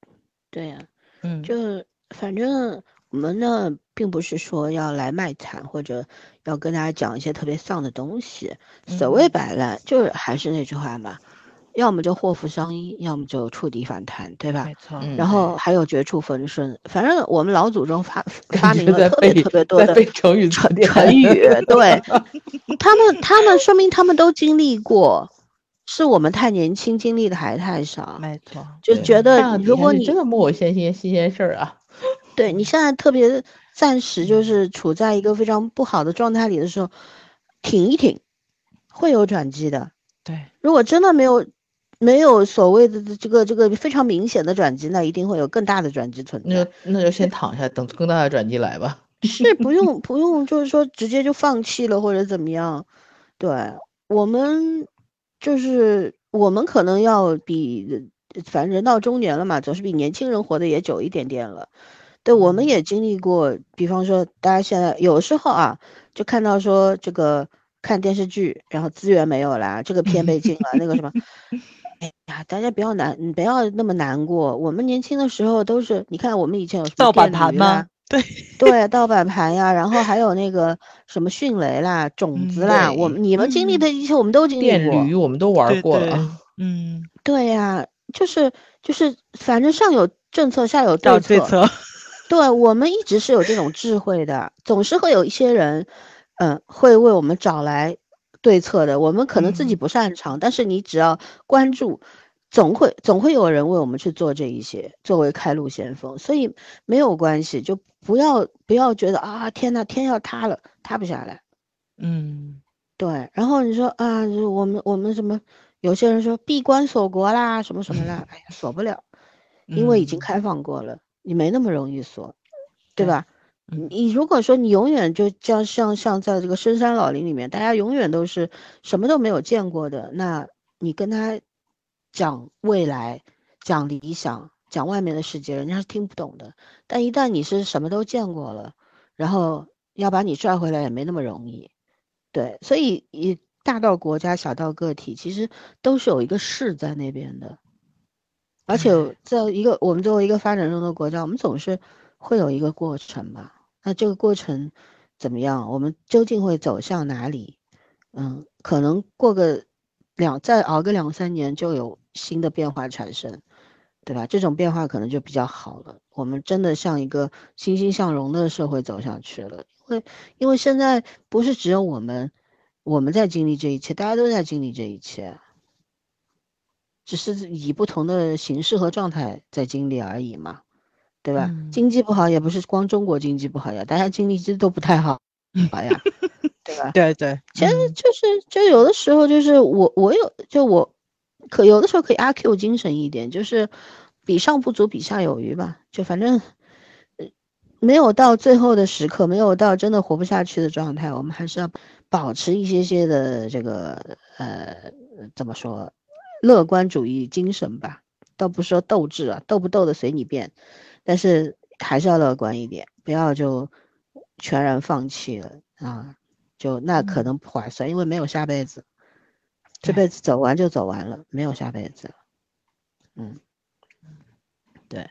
对呀，嗯，就反正。我们呢，并不是说要来卖惨，或者要跟大家讲一些特别丧的东西。所谓摆烂，就是还是那句话嘛，要么就祸福相依，要么就触底反弹，对吧？没错。然后还有绝处逢生，反正我们老祖宗发 发明了特别特别多的成语成成语，对 他们，他们说明他们都经历过。是我们太年轻，经历的还太少。没错，就觉得如果你真的莫有新鲜新鲜事儿啊，对你现在特别暂时就是处在一个非常不好的状态里的时候，挺一挺，会有转机的。对，如果真的没有。没有所谓的这个这个非常明显的转机，那一定会有更大的转机存在。那那就先躺下，等更大的转机来吧。是不用不用，就是说直接就放弃了或者怎么样。对我们就是我们可能要比反正人到中年了嘛，总是比年轻人活得也久一点点了。对，我们也经历过，比方说大家现在有时候啊，就看到说这个看电视剧，然后资源没有了，这个片被禁了，那个什么。哎呀，大家不要难，你不要那么难过。我们年轻的时候都是，你看我们以前有盗版盘吗？对对，盗版盘呀，然后还有那个什么迅雷啦、种子啦，我们你们经历的一切我们都经历过。电驴我们都玩过了。嗯，对呀，就是就是，反正上有政策，下有对策。对，我们一直是有这种智慧的，总是会有一些人，嗯，会为我们找来。对策的，我们可能自己不擅长，但是你只要关注，总会总会有人为我们去做这一些，作为开路先锋，所以没有关系，就不要不要觉得啊，天呐，天要塌了，塌不下来。嗯，对。然后你说啊，我们我们什么？有些人说闭关锁国啦，什么什么啦，哎呀，锁不了，因为已经开放过了，你没那么容易锁，对吧？你如果说你永远就像像像在这个深山老林里面，大家永远都是什么都没有见过的，那你跟他讲未来、讲理想、讲外面的世界，人家是听不懂的。但一旦你是什么都见过了，然后要把你拽回来也没那么容易。对，所以以大到国家，小到个体，其实都是有一个势在那边的。而且在一个我们作为一个发展中的国家，我们总是会有一个过程吧。那这个过程怎么样？我们究竟会走向哪里？嗯，可能过个两再熬个两三年，就有新的变化产生，对吧？这种变化可能就比较好了。我们真的向一个欣欣向荣的社会走下去了。因为因为现在不是只有我们我们在经历这一切，大家都在经历这一切，只是以不同的形式和状态在经历而已嘛。对吧？经济不好也不是光中国经济不好呀，大家经历其实都不太好，好呀，对吧？对对，其实就是就有的时候就是我我有就我可有的时候可以阿 Q 精神一点，就是比上不足，比下有余吧。就反正没有到最后的时刻，没有到真的活不下去的状态，我们还是要保持一些些的这个呃怎么说乐观主义精神吧。倒不说斗志啊，斗不斗的随你便。但是还是要乐观一点，不要就全然放弃了啊！就那可能不划算，因为没有下辈子，这辈子走完就走完了，没有下辈子了。嗯，对，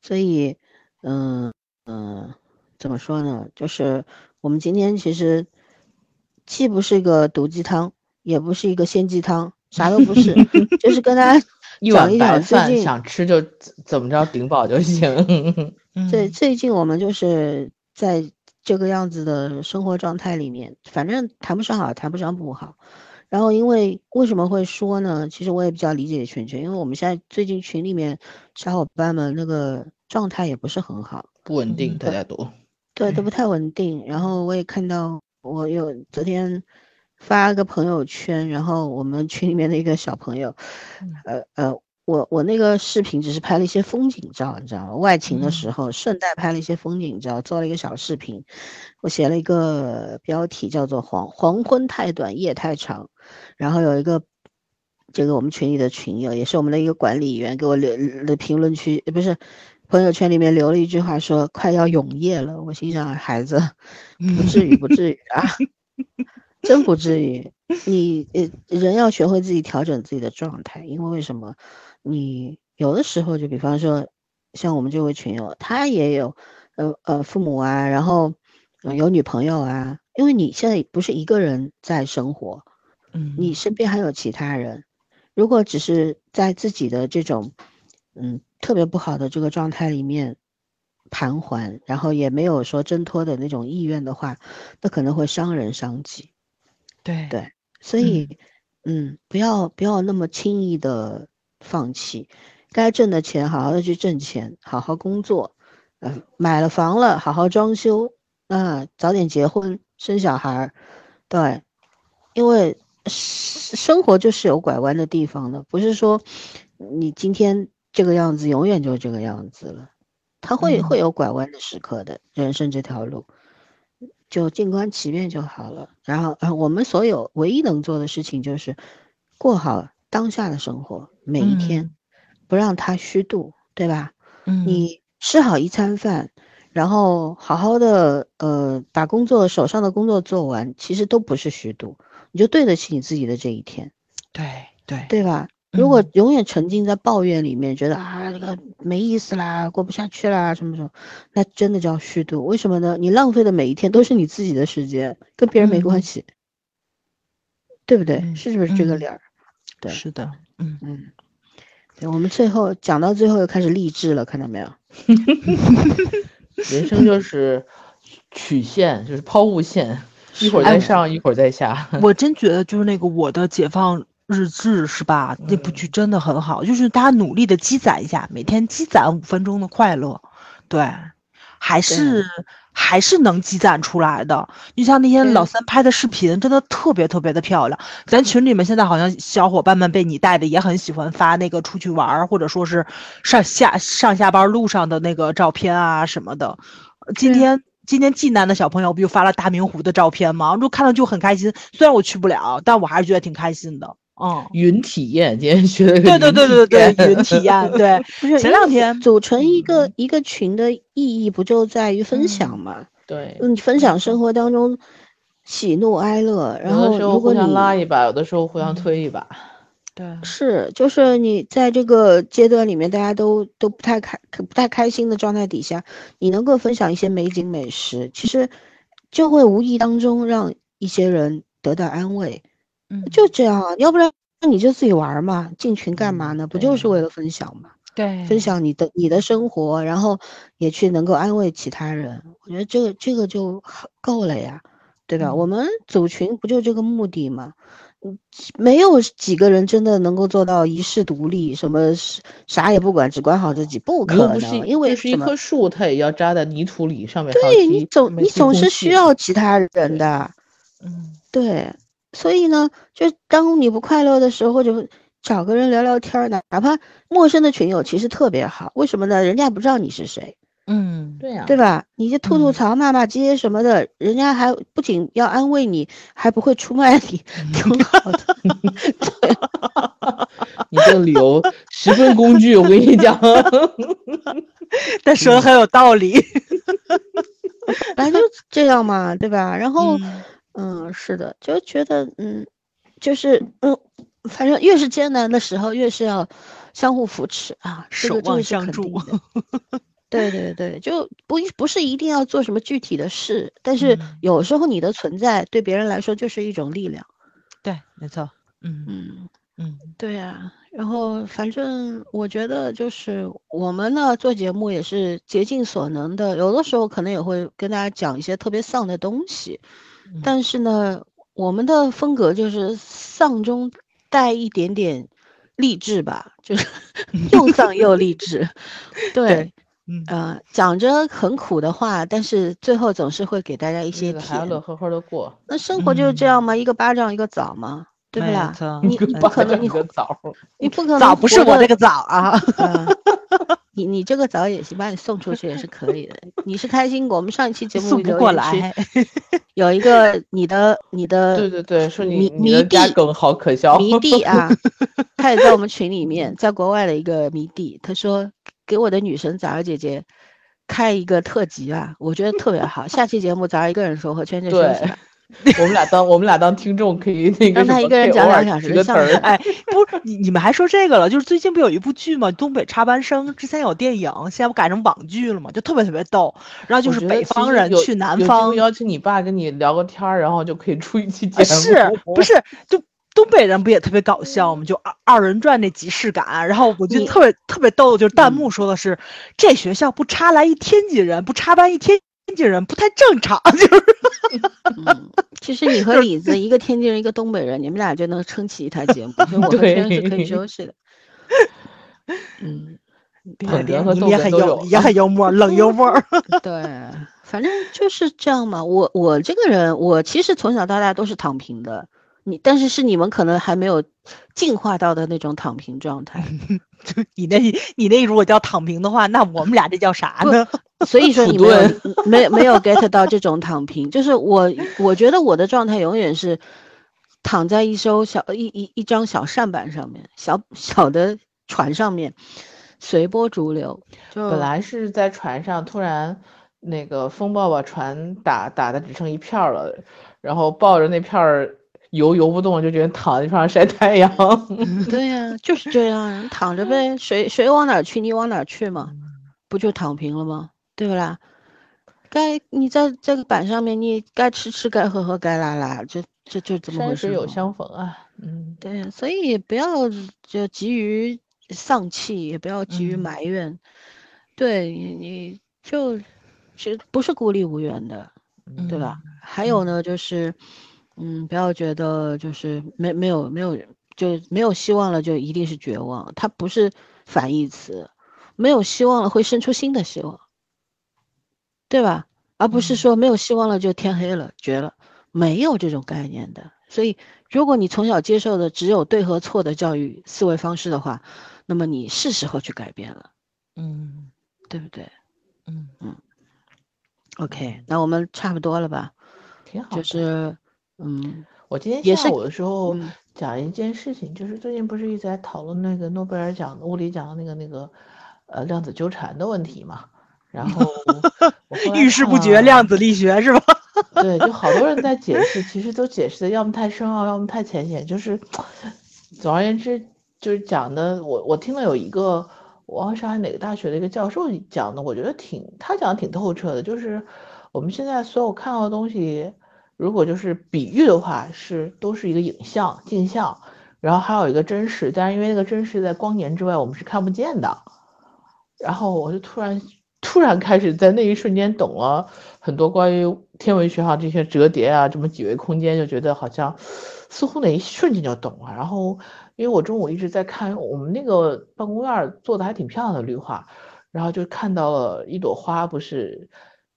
所以嗯嗯，怎么说呢？就是我们今天其实既不是一个毒鸡汤，也不是一个鲜鸡汤，啥都不是，就是跟大家。一讲最近，想吃就怎么着顶饱就行。对最近我们就是在这个样子的生活状态里面，反正谈不上好，谈不上不好。然后因为为什么会说呢？其实我也比较理解圈圈，因为我们现在最近群里面小伙伴们那个状态也不是很好，不稳定，大家都对都不太稳定。然后我也看到，我有昨天。发个朋友圈，然后我们群里面的一个小朋友，呃呃，我我那个视频只是拍了一些风景照，你知道吗？外勤的时候顺带拍了一些风景照，做了一个小视频。我写了一个标题叫做“黄黄昏太短，夜太长”，然后有一个这个我们群里的群友，也是我们的一个管理员，给我留的评论区，不是朋友圈里面留了一句话，说快要永夜了。我心想，孩子，不至于，不至于啊。真不至于，你呃，人要学会自己调整自己的状态，因为为什么？你有的时候就比方说，像我们这位群友，他也有，呃呃，父母啊，然后有女朋友啊，因为你现在不是一个人在生活，嗯，你身边还有其他人，如果只是在自己的这种，嗯，特别不好的这个状态里面。盘桓，然后也没有说挣脱的那种意愿的话，那可能会伤人伤己。对对，所以嗯，不要不要那么轻易的放弃，该挣的钱好好的去挣钱，好好工作，嗯，买了房了好好装修，啊，早点结婚生小孩儿，对，因为生活就是有拐弯的地方的，不是说你今天这个样子永远就这个样子了，他会会有拐弯的时刻的，人生这条路。就静观其变就好了。然后，呃，我们所有唯一能做的事情就是过好当下的生活，每一天，不让它虚度，对吧？嗯，你吃好一餐饭，然后好好的，呃，把工作手上的工作做完，其实都不是虚度，你就对得起你自己的这一天。对对对吧？如果永远沉浸在抱怨里面，觉得啊这个没意思啦，过不下去啦，什么什么，那真的叫虚度。为什么呢？你浪费的每一天都是你自己的时间，跟别人没关系，对不对？是不是这个理儿？对，是的，嗯嗯。对，我们最后讲到最后又开始励志了，看到没有？人生就是曲线，就是抛物线，一会儿在上，一会儿在下。我真觉得就是那个我的解放。日志是吧？那部剧真的很好，就是大家努力的积攒一下，每天积攒五分钟的快乐，对，还是还是能积攒出来的。就像那天老三拍的视频，真的特别特别的漂亮。咱群里面现在好像小伙伴们被你带的也很喜欢发那个出去玩，或者说是上下上下班路上的那个照片啊什么的。今天今天济南的小朋友不就发了大明湖的照片吗？就看到就很开心。虽然我去不了，但我还是觉得挺开心的。哦，云体验，今天学的对对对对对，云体验，对，不是前两天组成一个一个群的意义，不就在于分享嘛？对，嗯，分享生活当中喜怒哀乐，然后如果你拉一把，有的时候互相推一把，对，是，就是你在这个阶段里面，大家都都不太开不太开心的状态底下，你能够分享一些美景美食，其实就会无意当中让一些人得到安慰。就这样，要不然那你就自己玩嘛，进群干嘛呢？不就是为了分享嘛？对，分享你的你的生活，然后也去能够安慰其他人。我觉得这个这个就够了呀，对吧？我们组群不就这个目的吗？嗯，没有几个人真的能够做到一世独立，什么啥也不管，只管好自己，不可能。因为是一棵树，它也要扎在泥土里，上面对你总你总是需要其他人的，嗯，对。所以呢，就当你不快乐的时候，或者找个人聊聊天儿，哪哪怕陌生的群友，其实特别好。为什么呢？人家不知道你是谁，嗯，对呀，对吧？你就吐吐槽、骂骂街什么的，人家还不仅要安慰你，还不会出卖你，挺好的。对，你这个理由十分工具，我跟你讲，但说的很有道理。反正就这样嘛，对吧？然后。嗯，是的，就觉得嗯，就是嗯，反正越是艰难的时候，越是要相互扶持啊，守望相助。对对对，就不不是一定要做什么具体的事，但是有时候你的存在对别人来说就是一种力量。对，没错。嗯嗯嗯，对呀。然后反正我觉得就是我们呢做节目也是竭尽所能的，有的时候可能也会跟大家讲一些特别丧的东西。但是呢，我们的风格就是丧中带一点点励志吧，就是 又丧又励志。对，嗯，讲着很苦的话，但是最后总是会给大家一些甜，乐呵呵的过。那生活就是这样吗？一个巴掌一个枣吗？对不啦？你你不可能，你枣，你不可能 枣不是我这个枣啊。你你这个早也行，把你送出去也是可以的。你是开心果，我们上一期节目送不过来，有一个你的你的对对对，说你迷弟梗好可笑，迷弟啊，他也在我们群里面，在国外的一个迷弟，他说给我的女神早儿姐姐开一个特辑啊，我觉得特别好。下期节目早儿一个人说，和圈圈休息吧。我们俩当我们俩当听众可以那个让他一个人讲两小时的词儿。哎，不是你你们还说这个了？就是最近不有一部剧吗？东北插班生之前有电影，现在不改成网剧了吗？就特别特别逗。然后就是北方人去南方，邀请你爸跟你聊个天儿，然后就可以出一期节目。是不是？就东北人不也特别搞笑吗？就二二人转那即视感。然后我觉得特别特别逗，就是弹幕说的是这学校不插来一天津人，不插班一天。天天津人不太正常，就是。嗯，其实你和李子一个天津人，一个东北人，你们俩就能撑起一台节目。就我和天是可以休息的。嗯，别别，你也很幽，也很幽默，冷幽默。对，反正就是这样嘛。我我这个人，我其实从小到大都是躺平的。你但是是你们可能还没有进化到的那种躺平状态。你那，你那如果叫躺平的话，那我们俩这叫啥呢？所以说你没有没没有 get 到这种躺平，就是我我觉得我的状态永远是躺在一艘小一一一张小扇板上面，小小的船上面，随波逐流。就本来是在船上，突然那个风暴把船打打的只剩一片了，然后抱着那片儿。游游不动，就觉得躺在地上晒太阳。对呀，就是这样，躺着呗。谁谁往哪去，你往哪去嘛，不就躺平了吗？对不啦？该你在这个板上面，你该吃吃，该喝喝，该拉拉，就这就这么回事。山水有相逢啊，嗯，对，所以不要就急于丧气，也不要急于埋怨。对你，你就其实不是孤立无援的，对吧？还有呢，就是。嗯，不要觉得就是没没有没有就没有希望了，就一定是绝望。它不是反义词，没有希望了会生出新的希望，对吧？而不是说没有希望了就天黑了绝了，没有这种概念的。所以，如果你从小接受的只有对和错的教育思维方式的话，那么你是时候去改变了，嗯，对不对？嗯嗯。OK，那我们差不多了吧？挺好，就是。嗯，我今天下午的时候讲一件事情，就是最近不是一直在讨论那个诺贝尔奖物理奖的那个那个呃量子纠缠的问题嘛？然后 遇事不决量子力学是吧？对，就好多人在解释，其实都解释的要么太深奥，要么太浅显。就是总而言之，就是讲的我我听了有一个我忘了上海哪个大学的一个教授讲的，我觉得挺他讲的挺透彻的，就是我们现在所有看到的东西。如果就是比喻的话，是都是一个影像镜像，然后还有一个真实，但是因为那个真实在光年之外，我们是看不见的。然后我就突然突然开始在那一瞬间懂了很多关于天文学上这些折叠啊，这么几维空间，就觉得好像似乎那一瞬间就懂了。然后因为我中午一直在看我们那个办公院做的还挺漂亮的绿化，然后就看到了一朵花，不是。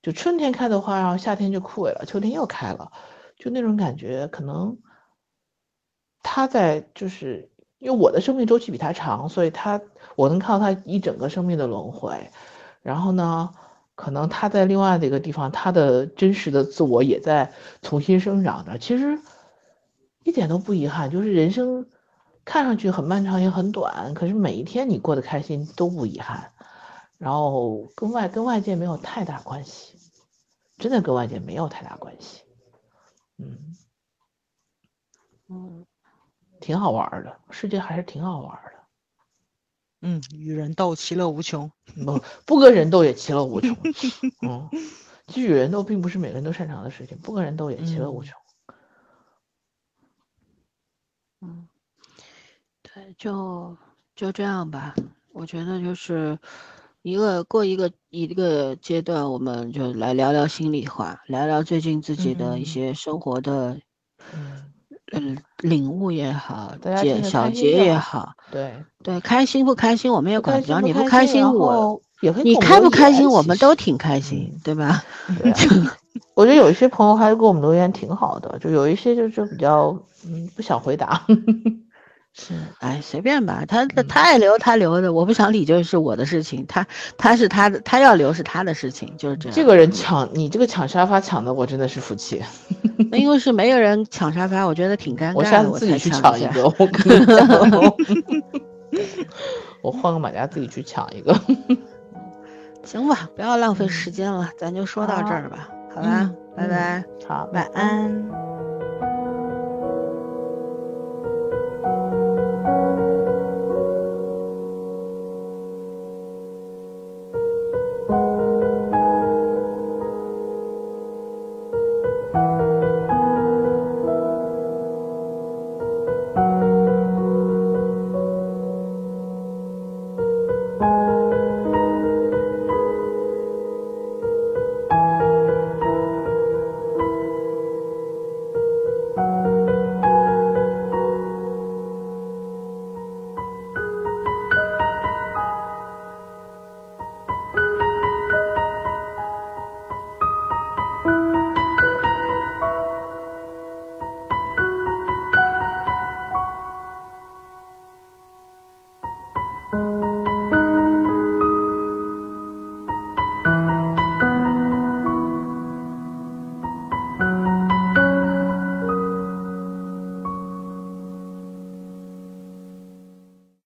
就春天开的花，然后夏天就枯萎了，秋天又开了，就那种感觉，可能他在就是因为我的生命周期比他长，所以他我能看到他一整个生命的轮回。然后呢，可能他在另外的一个地方，他的真实的自我也在重新生长着。其实一点都不遗憾，就是人生看上去很漫长也很短，可是每一天你过得开心都不遗憾。然后跟外跟外界没有太大关系，真的跟外界没有太大关系，嗯嗯，挺好玩的，世界还是挺好玩的，嗯，与人斗其乐无穷，不不跟人斗也其乐无穷，嗯，其实与人斗并不是每个人都擅长的事情，不跟人斗也其乐无穷，嗯，对，就就这样吧，我觉得就是。一个过一个一个阶段，我们就来聊聊心里话，聊聊最近自己的一些生活的，嗯，领悟也好，解小结也好，对对，开心不开心我们也管不着，你不开心我，你开不开心我们都挺开心，对吧？我觉得有一些朋友还给我们留言挺好的，就有一些就就比较嗯不想回答。是，哎，随便吧，他他爱留他留的，我不想理就是我的事情，他他是他的，他要留是他的事情，就是这样。这个人抢你这个抢沙发抢的，我真的是服气。那因为是没有人抢沙发，我觉得挺尴尬。我下次自己去抢一个，我跟你讲，我换个马甲自己去抢一个。行吧，不要浪费时间了，咱就说到这儿吧，好吧，拜拜，好，晚安。